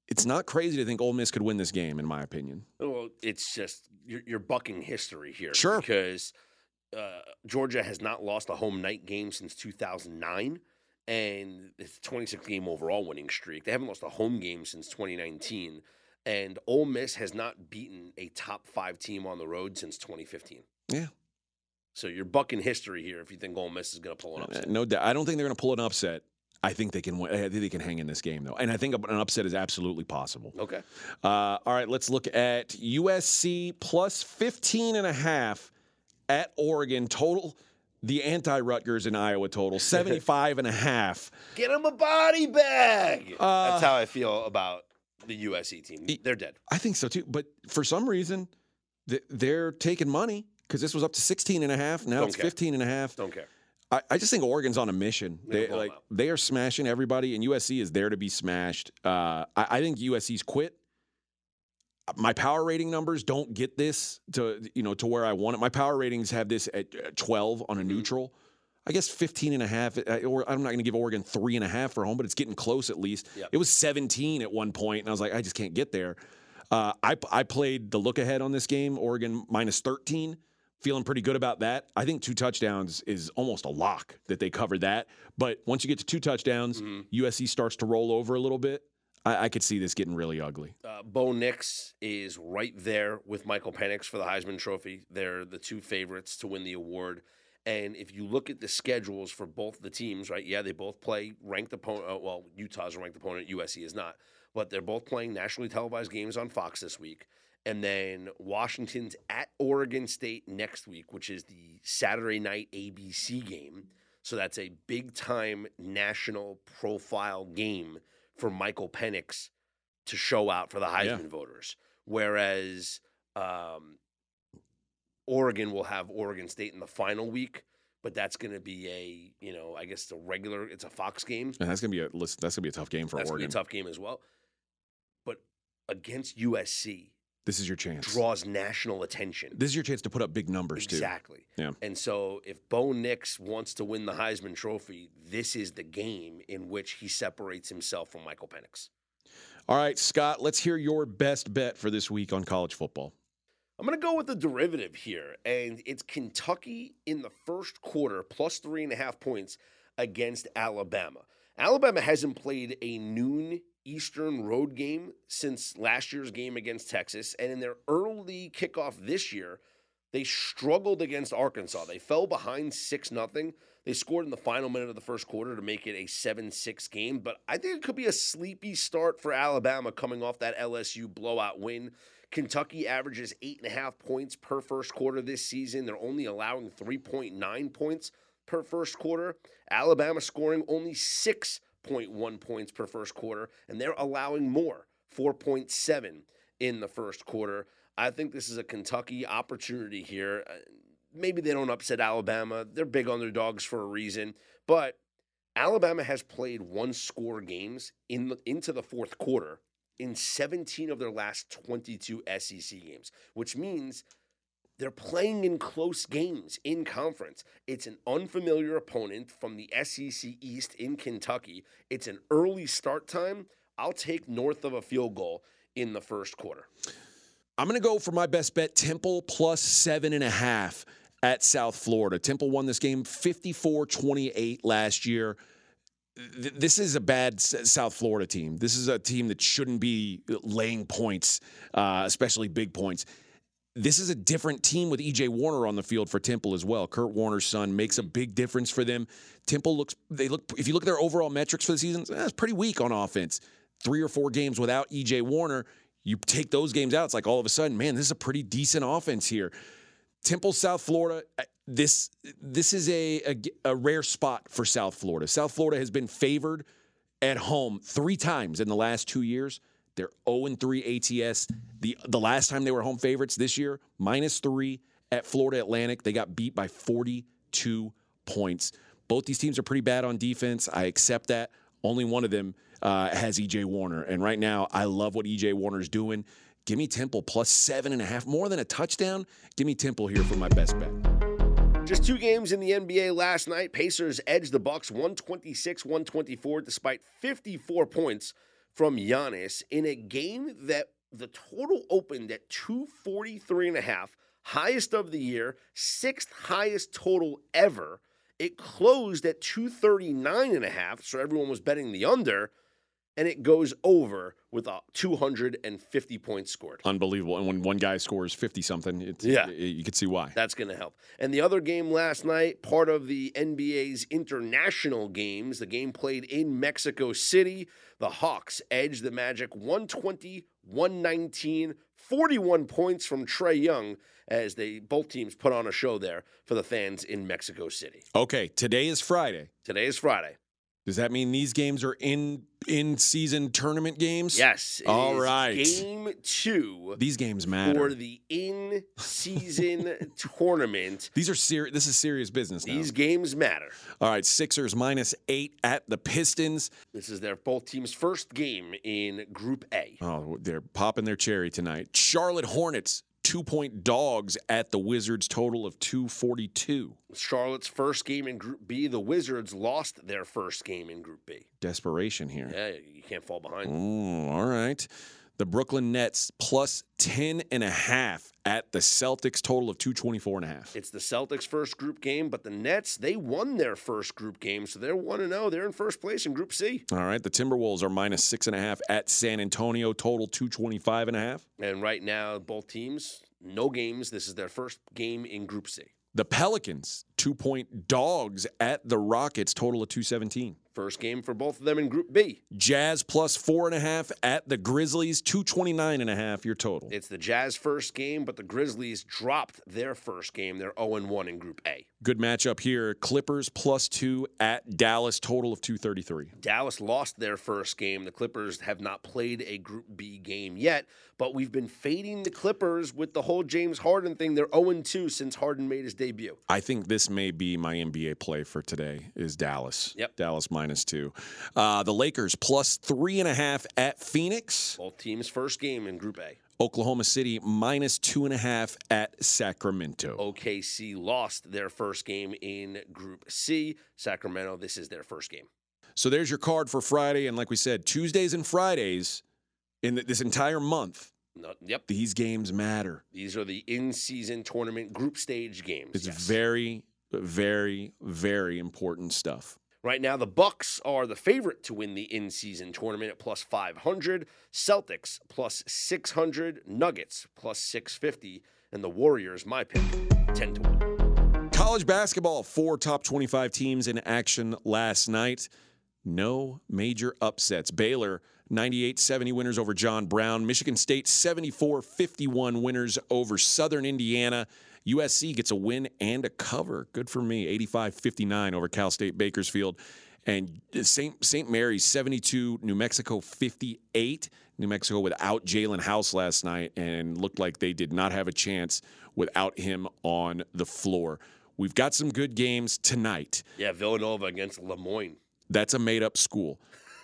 it's not crazy to think Ole Miss could win this game, in my opinion. Well, it's just you're, you're bucking history here. Sure. Because uh, Georgia has not lost a home night game since 2009, and it's a 26 game overall winning streak. They haven't lost a home game since 2019, and Ole Miss has not beaten a top five team on the road since 2015. Yeah. So you're bucking history here if you think Ole Miss is going to pull an Uh, upset. No doubt. I don't think they're going to pull an upset. I think they can win. I think they can hang in this game, though. And I think an upset is absolutely possible. Okay. Uh, all right, let's look at USC plus 15 and a half at Oregon. Total, the anti Rutgers in Iowa total, <laughs> 75 and a half. Get him a body bag. Uh, That's how I feel about the USC team. They're dead. I think so too. But for some reason, they're taking money because this was up to 16 and a half. Now Don't it's care. 15 and a half. Don't care. I, I just think Oregon's on a mission. They gonna blow 'em like they are smashing everybody, and USC is there to be smashed. Uh, I, I think USC's quit. My power rating numbers don't get this to you know to where I want it. My power ratings have this at uh, 12 on a Mhm. neutral. I guess 15 and a half, uh, or I'm not going to give Oregon three and a half for home, but it's getting close at least. Yep. It was 17 at one point, and I was like, I just can't get there. Uh, I, I played the look ahead on this game, Oregon minus 13 feeling pretty good about that. I think two touchdowns is almost a lock that they covered that. But once you get to two touchdowns, Mhm. USC starts to roll over a little bit. I, I could see this getting really ugly. Uh, Bo Nix is right there with Michael Penix for the Heisman Trophy. They're the two favorites to win the award. And if you look at the schedules for both the teams, right? Yeah, they both play ranked opponent. Uh, well, Utah's a ranked opponent. USC is not, but they're both playing nationally televised games on Fox this week. And then Washington's at Oregon State next week, which is the Saturday night ABC game. So that's a big time national profile game for Michael Penix to show out for the Heisman Yeah. voters. Whereas um, Oregon will have Oregon State in the final week, but that's going to be a you know I guess it's a regular it's a Fox game. And that's gonna be a listen, that's gonna be a tough game for that's going to Oregon. be a tough game as well. But against USC This is your chance. draws national attention. This is your chance to put up big numbers too. Exactly. Yeah. And so if Bo Nix wants to win the Heisman Trophy, this is the game in which he separates himself from Michael Penix. All right, Scott, let's hear your best bet for this week on college football. I'm going to go with the derivative here, and it's Kentucky in the first quarter, plus three and a half points against Alabama. Alabama hasn't played a noon Eastern road game since last year's game against Texas, and in their early kickoff this year, they struggled against Arkansas. They fell behind 6 0. They scored in the final minute of the first quarter to make it a 7 6 game, but I think it could be a sleepy start for Alabama coming off that LSU blowout win. Kentucky averages eight and a half points per first quarter this season. They're only allowing 3.9 points per first quarter. Alabama scoring only 6.1 points per first quarter, and they're allowing more, 4.7 in the first quarter. I think this is a Kentucky opportunity here. Uh, Maybe they don't upset Alabama. They're big underdogs for a reason, but Alabama has played one score games in the, into the fourth quarter in 17 of their last 22 SEC games, which means they're playing in close games in conference. It's an unfamiliar opponent from the SEC East in Kentucky. It's an early start time. I'll take north of a field goal in the first quarter. I'm going to go for my best bet Temple plus seven and a half at South Florida. Temple won this game 54 28 last year. Th- This is a bad South Florida team. This is a team that shouldn't be laying points, uh, especially big points. This is a different team with EJ Warner on the field for Temple as well. Kurt Warner's son makes a big difference for them. Temple looks, they look, if you look at their overall metrics for the season, eh, it's pretty weak on offense. Three or four games without EJ Warner, you take those games out, it's like all of a sudden, man, this is a pretty decent offense here. Temple, South Florida. uh, This this is a, a a rare spot for South Florida. South Florida has been favored at home three times in the last two years. They're 0 and 3 ATS. The the last time they were home favorites this year, minus three at Florida Atlantic. They got beat by 42 points. Both these teams are pretty bad on defense. I accept that. Only one of them uh, has EJ Warner, and right now I love what EJ Warner's doing. Give me Temple plus seven and a half, more than a touchdown. Give me Temple here for my best bet. Just two games in the NBA last night. Pacers edged the Bucks 126-124 despite 54 points from Giannis in a game that the total opened at 243 and a half, highest of the year, sixth highest total ever. It closed at 239 and a half, so everyone was betting the under, and it goes over with a 250 points scored. Unbelievable. And when one guy scores 50 something, Yeah. you can see why. That's going to help. And the other game last night, part of the NBA's international games, the game played in Mexico City. The Hawks edged the Magic 120, 119, 41 points from Trae Young as they both teams put on a show there for the fans in Mexico City. Okay, today is Friday. Today is Friday. Does that mean these games are in in season tournament games? Yes. All right. Game two These games matter for the in season <laughs> tournament. These are serious. This is serious business now. These games matter. All right, Sixers minus eight at the Pistons. This is their both teams' first game in Group A. Oh, they're popping their cherry tonight. Charlotte Hornets two point dogs at the Wizards. Total of two forty two. Charlotte's first game in Group B. The Wizards lost their first game in Group B. Desperation here. Yeah, you can't fall behind. Mm, all right. The Brooklyn Nets plus 10 and a half at the Celtics total of 224 and a half. It's the Celtics' first group game, but the Nets, they won their first group game, so they're 1 0. They're in first place in Group C. All right. The Timberwolves are minus six and a half at San Antonio total 225 and a half. And right now, both teams, no games. This is their first game in Group C. The Pelicans, two point dogs at the Rockets total of 217. First game for both of them in Group B. Jazz plus four and a half at the Grizzlies, 229 and a half your total. It's the Jazz first game, but the Grizzlies dropped their first game. They're 0 1 in Group A. Good matchup here. Clippers plus two at Dallas total of 233. Dallas lost their first game. The Clippers have not played a Group B game yet, but we've been fading the Clippers with the whole James Harden thing. They're 0 2 since Harden made his debut. I think this may be my NBA play for today is Dallas. Yep. Dallas minus two. Uh, the Lakers plus three and a half at Phoenix. Both teams' first game in Group A. Oklahoma City minus two and a half at Sacramento. OKC lost their first game in Group C. Sacramento, this is their first game. So there's your card for Friday. And like we said, Tuesdays and Fridays in th- this entire month, No, yep, these games matter. these are the in season tournament group stage games. It's yes. very, very, very important stuff. Right now, the Bucks are the favorite to win the in-season tournament at plus 500, Celtics plus 600, Nuggets plus 650, and the Warriors, my pick, 10 to 1. College basketball, four top 25 teams in action last night. No major upsets. Baylor, 98 70 winners over John Brown. Michigan State, 74 51 winners over Southern Indiana. USC gets a win and a cover. Good for me. 85 59 over Cal State Bakersfield. And St. St. Mary's 72, New Mexico 58. New Mexico without Jalen House last night and looked like they did not have a chance without him on the floor. We've got some good games tonight. Yeah, Villanova against Le Moyne. That's a made up school.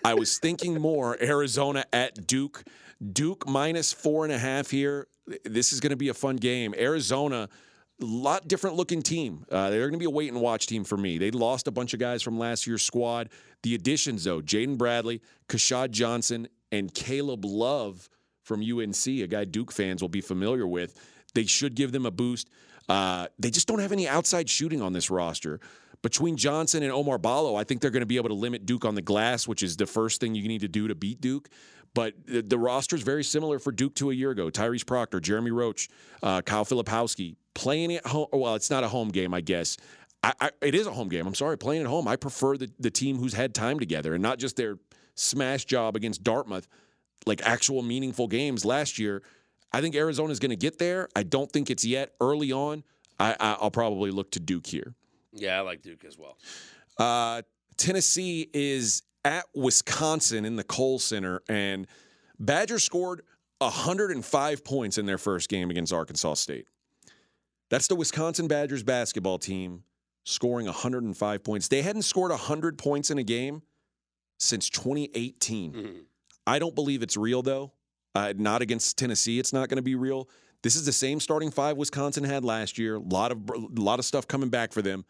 I was thinking more Arizona at Duke. Duke minus four and a half here. This is going to be a fun game. Arizona, lot different looking team. Uh, they're going to be a wait and watch team for me. They lost a bunch of guys from last year's squad. The additions, though, Jaden Bradley, Keshad Johnson, and Caleb Love from UNC, a guy Duke fans will be familiar with. They should give them a boost. Uh, they just don't have any outside shooting on this roster. Between Johnson and Oumar Ballo, I think they're going to be able to limit Duke on the glass, which is the first thing you need to do to beat Duke. But the, the roster is very similar for Duke to a year ago. Tyrese Proctor, Jeremy Roach, uh, Kyle Filipowski playing at home. Well, it's not a home game, I guess. I, I, it is a home game. I'm sorry, playing at home. I prefer the, the team who's had time together and not just their smash job against Dartmouth, like actual meaningful games last year. I think Arizona is going to get there. I don't think it's yet early on. I, I'll probably look to Duke here. Yeah, I like Duke as well. Uh, Tennessee is at Wisconsin in the Kohl Center, and Badgers scored 105 points in their first game against Arkansas State. That's the Wisconsin Badgers basketball team scoring 105 points. They hadn't scored 100 points in a game since 2018. Mhm. I don't believe it's real, though. Uh, not against Tennessee. It's not going to be real. This is the same starting five Wisconsin had last year. A lot of a lot of stuff coming back for them.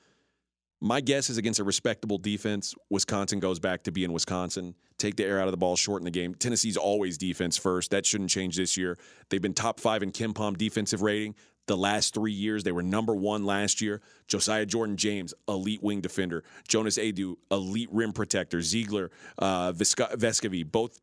My guess is against a respectable defense, Wisconsin goes back to being Wisconsin. Take the air out of the ball, shorten the game. Tennessee's always defense first. That shouldn't change this year. They've been top five in KenPom defensive rating the last three years. They were number one last year. Josiah Jordan James, elite wing defender. Jonas Aidoo, elite rim protector. Zeigler, uh, Vescovi, both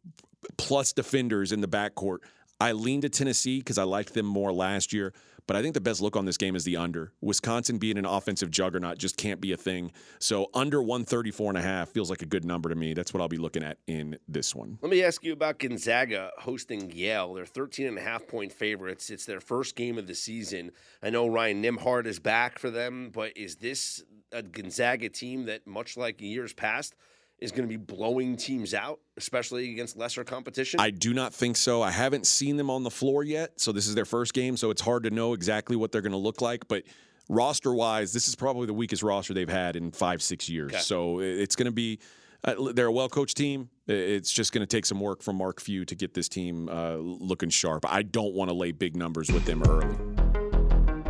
plus defenders in the backcourt. I lean to Tennessee because I liked them more last year, but I think the best look on this game is the under. Wisconsin being an offensive juggernaut just can't be a thing. So under 134 and a half feels like a good number to me. That's what I'll be looking at in this one. Let me ask you about Gonzaga hosting Yale. They're 13 and a half point favorites. It's their first game of the season. I know Ryan Nembhard is back for them, but is this a Gonzaga team that, much like years past, is going to be blowing teams out, especially against lesser competition? I do not think so. I haven't seen them on the floor yet, so this is their first game, so it's hard to know exactly what they're going to look like. But roster wise, this is probably the weakest roster they've had in five, six years. Okay. So it's going to be. Uh, they're a well coached team. It's just going to take some work from Mark Few to get this team uh, looking sharp. I don't want to lay big numbers with them early.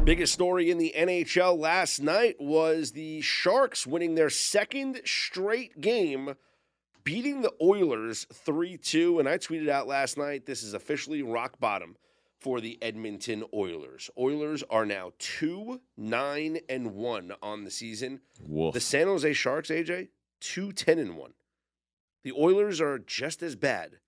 Biggest story in the NHL last night was the Sharks winning their second straight game, beating the Oilers 3 2. And I tweeted out last night this is officially rock bottom for the Edmonton Oilers. Oilers are now 2 9 and 1 on the season. Woof. The San Jose Sharks, AJ, 2 10 and 1. The Oilers are just as bad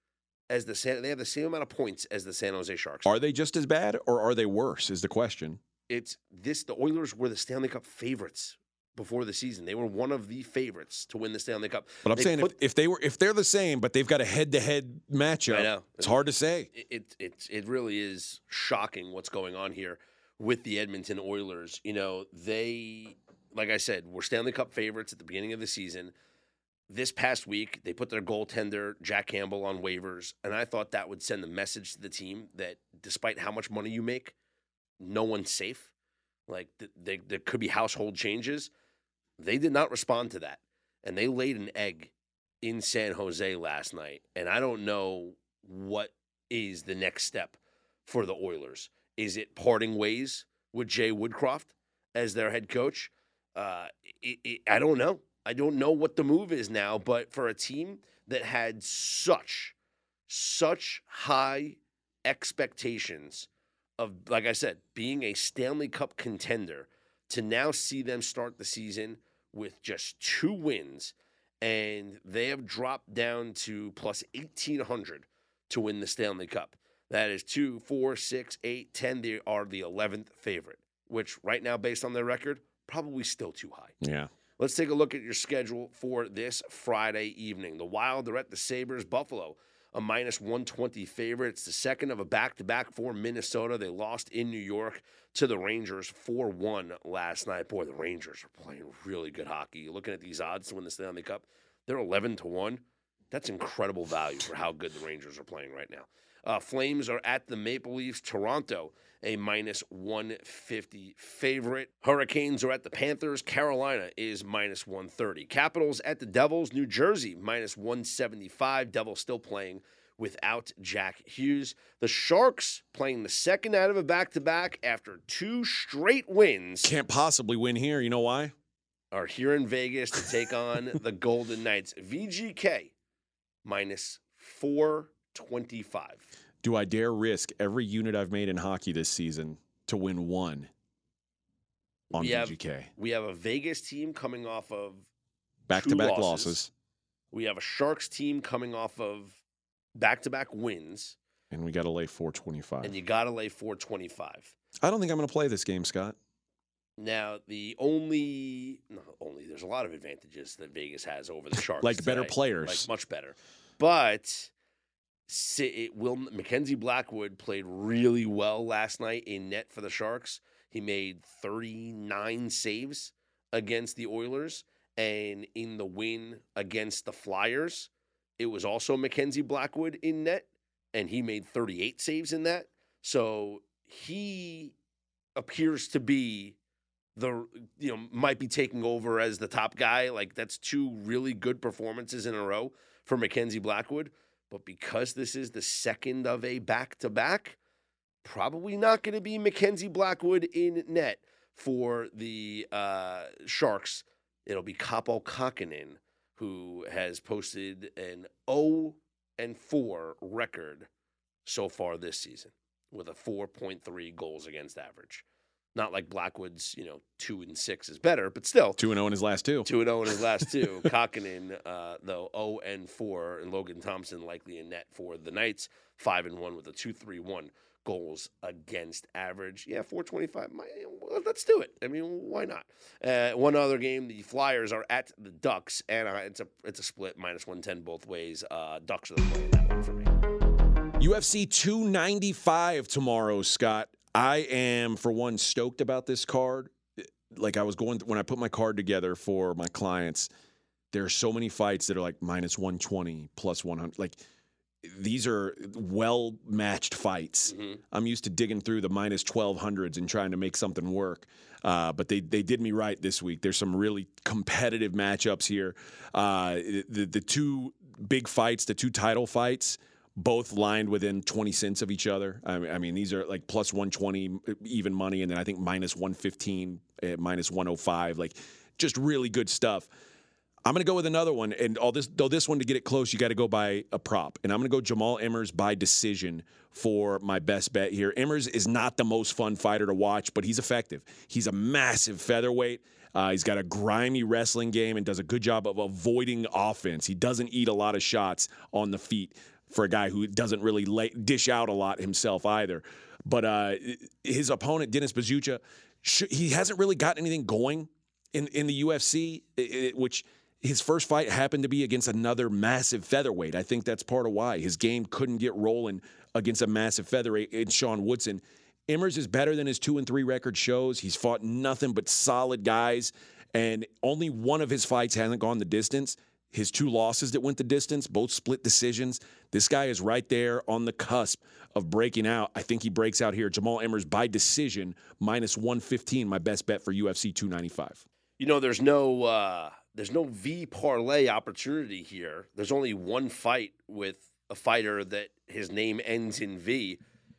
as the San, they have the same amount of points as the San Jose Sharks. Are they just as bad or are they worse? Is the question. It's this the Oilers were the Stanley Cup favorites before the season. They were one of the favorites to win the Stanley Cup. But I'm They saying put- if, if they were if they're the same, but they've got a head to head matchup, I know. it's hard to say. it, it it it really is shocking what's going on here with the Edmonton Oilers. You know, they like I said, were Stanley Cup favorites at the beginning of the season. This past week, they put their goaltender Jack Campbell on waivers, and I thought that would send the message to the team that despite how much money you make, no one's safe. Like th- they, there could be household changes. They did not respond to that, and they laid an egg in San Jose last night. And I don't know what is the next step for the Oilers. Is it parting ways with Jay Woodcroft as their head coach? Uh, it, it, I don't know. I don't know what the move is now, but for a team that had such, such high expectations of, like I said, being a Stanley Cup contender, to now see them start the season with just two wins, and they have dropped down to plus 1,800 to win the Stanley Cup. That is two, four, six, eight, ten. They are the 11th favorite, which right now, based on their record, probably still too high. Yeah. Let's take a look at your schedule for this Friday evening. The Wild are at the Sabres, Buffalo, a minus 120 favorite. It's the second of a back to back for Minnesota. They lost in New York to the Rangers 4 1 last night. Boy, the Rangers are playing really good hockey. Looking at these odds to win the Stanley Cup, they're 11 to 1. That's incredible value for how good the Rangers are playing right now. Uh, Flames are at the Maple Leafs. Toronto, a minus 150 favorite. Hurricanes are at the Panthers. Carolina is minus 130. Capitals at the Devils. New Jersey, minus 175. Devils still playing without Jack Hughes. The Sharks playing the second out of a back to back after two straight wins Can't possibly win here. You know why? are here in Vegas to take on the <laughs> Golden Knights. VGK minus 425. Do I dare risk every unit I've made in hockey this season to win one on We have- We have a Vegas team coming off of back to back losses. We have a Sharks team coming off of back to back wins, And we got to lay 425. and you got to lay 425. I don't think I'm going to play this game, Scott. Now, the only, not only, there's a lot of advantages that Vegas has over the <laughs> Sharks. Like better players. Like much better. But it will, Mackenzie Blackwood played really well last night in net for the Sharks. He made 39 saves against the Oilers. And in the win against the Flyers, it was also Mackenzie Blackwood in net, and he made 38 saves in that. So he appears to be the you know might be taking over as the top guy. Like that's two really good performances in a row for Mackenzie Blackwood. But because this is the second of a back to back, probably not going to be Mackenzie Blackwood in net for the uh, Sharks. It'll be Kaapo Kahkonen, who has posted an 0 and 4 record so far this season with a 4.3 goals against average. Not like Blackwood's, you know, 2 and 6 is better, but still 2 and 0 in his last two. 2 and 0 in his last two. <laughs> Kahkonen, uh, though, 0 and 4, and Logan Thompson likely in net for the Knights, 5 and 1 with a 2 3 1 goals against average. Yeah, 425. Well, let's do it. I mean, why not? Uh, one other game, the Flyers are at the Ducks, and uh, it's a it's a split, minus 110 both ways. Uh, Ducks are playing that one for me. UFC 295 tomorrow, Scott. I am, for one, stoked about this card. Like I was going when I put my card together for my clients, there are so many fights that are like minus 120, plus 100. Like these are well matched fights. Mhm. I'm used to digging through the minus 1200s and trying to make something work. Uh, but they, they did me right this week. There's some really competitive matchups here. Uh, the, the two big fights, the two title fights, both lined within 20 cents of each other. I mean, I mean, these are like plus 120 even money, and then I think minus 115, uh, minus 105. Like, just really good stuff. I'm going to go with another one, and all this though this one to get it close, you got to go by a prop, and I'm going to go Jamal Emmers by decision for my best bet here. Emmers is not the most fun fighter to watch, but he's effective. He's a massive featherweight. Uh, he's got a grimy wrestling game and does a good job of avoiding offense. He doesn't eat a lot of shots on the feet for a guy who doesn't really lay, dish out a lot himself either. But uh, his opponent, Dennis Buzukja, he hasn't really gotten anything going in, in the UFC, i- i- which his first fight happened to be against another massive featherweight. I think that's part of why his game couldn't get rolling against a massive featherweight in Sean Woodson. Emmers is better than his two and three record shows. He's fought nothing but solid guys, and only one of his fights hasn't gone the distance. His two losses that went the distance, both split decisions. This guy is right there on the cusp of breaking out. I think he breaks out here. Jamal Emmers by decision, minus 115, my best bet for UFC 295. You know, there's no uh, there's no V parlay opportunity here. There's only one fight with a fighter that his name ends in V,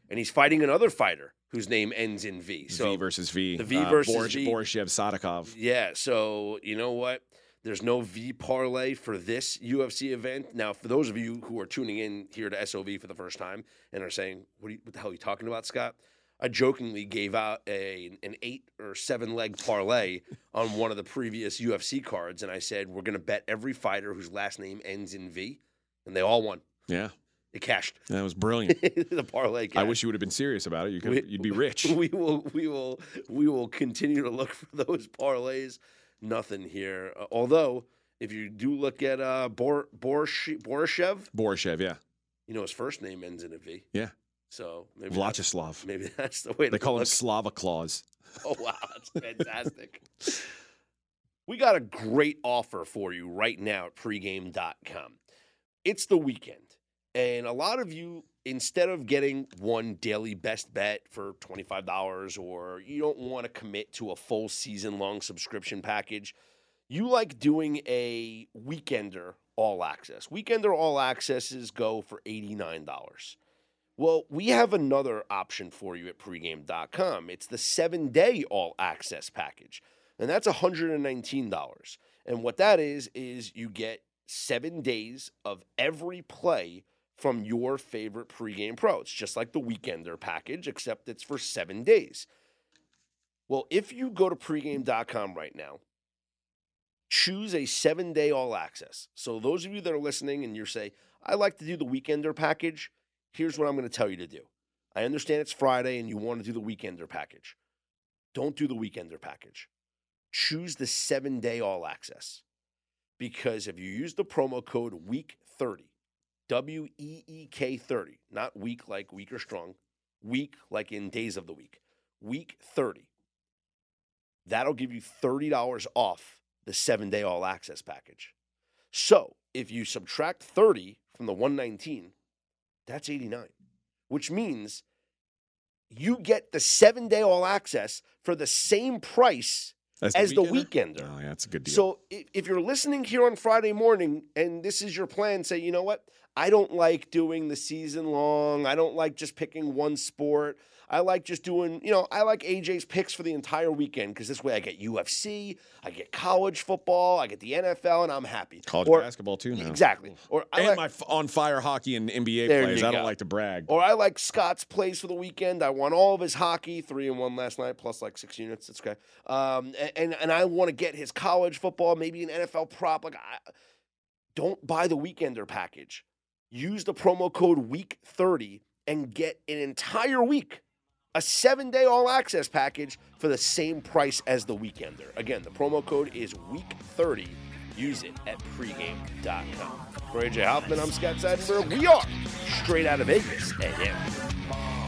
and he's fighting another fighter whose name ends in V. So v versus V. the V Uh, versus Borish- V. Borishev Sadikov. Yeah, so you know what? There's no V parlay for this UFC event. Now, for those of you who are tuning in here to SOV for the first time and are saying, "What, are you, what the hell are you talking about, Scott?" I jokingly gave out a an eight or seven leg parlay <laughs> on one of the previous UFC cards, and I said we're going to bet every fighter whose last name ends in V, and they all won. Yeah. It cashed. That was <laughs> brilliant. the parlay cashed. I wish you would have been serious about it. You could, We- you'd be rich. <laughs> We will, we will, we will continue to look for those parlays. Nothing here. Uh, although, if you do look at uh, Bor Borish, Borishev, Borishev, yeah. you know his first name ends in a V. Yeah. So maybe Vlachislav. maybe <laughs> that's the way They call him. Slava Claus. <laughs> Oh wow, that's fantastic. we got a great offer for you right now at pregame.com. It's the weekend, and a lot of you, instead of getting one daily best bet for $25 or you don't want to commit to a full season long subscription package, you like doing a weekender all access. Weekender all accesses go for $89. Well, we have another option for you at pregame.com. It's the seven day all access package, and that's $119. And what that is, is you get seven days of every play from your favorite pregame pro. It's just like the weekender package, except it's for seven days. Well, if you go to pregame.com right now, choose a seven day all access. So, those of you that are listening and you say, I like to do the weekender package, here's what I'm going to tell you to do. I understand it's Friday and you want to do the weekender package. Don't do the weekender package. Choose the seven day all access. Because if you use the promo code WEEK30, W E E K 30, not weak like weak or strong, week like in days of the week, week 30, that'll give you $30 off the seven day all access package. So if you subtract 30 from the 119, that's 89, which means you get the seven day all access for the same price as the weekender? weekender. Oh, yeah, that's a good deal. So i- if you're listening here on Friday morning and this is your plan, say, you know what? I don't like doing the season long. I don't like just picking one sport. I like just doing, you know, I like AJ's picks for the entire weekend because this way I get UFC, I get college football, I get the NFL, and I'm happy. College or, basketball, too, now. Exactly. Or I And like, my on fire hockey and NBA plays. I don't go. like to brag. Or I like Scott's plays for the weekend. I won all of his hockey, three and one last night, plus like six units. That's okay. Um, and and I want to get his college football, maybe an NFL prop. Like, I, don't buy the weekender package. Use the promo code Week Thirty and get an entire week, a seven day all access package for the same price as the weekender. Again, the promo code is Week Thirty. Use it at pregame.com. For AJ Hoffman, I'm Scott Seidenberg. We are straight out of Vegas. AM.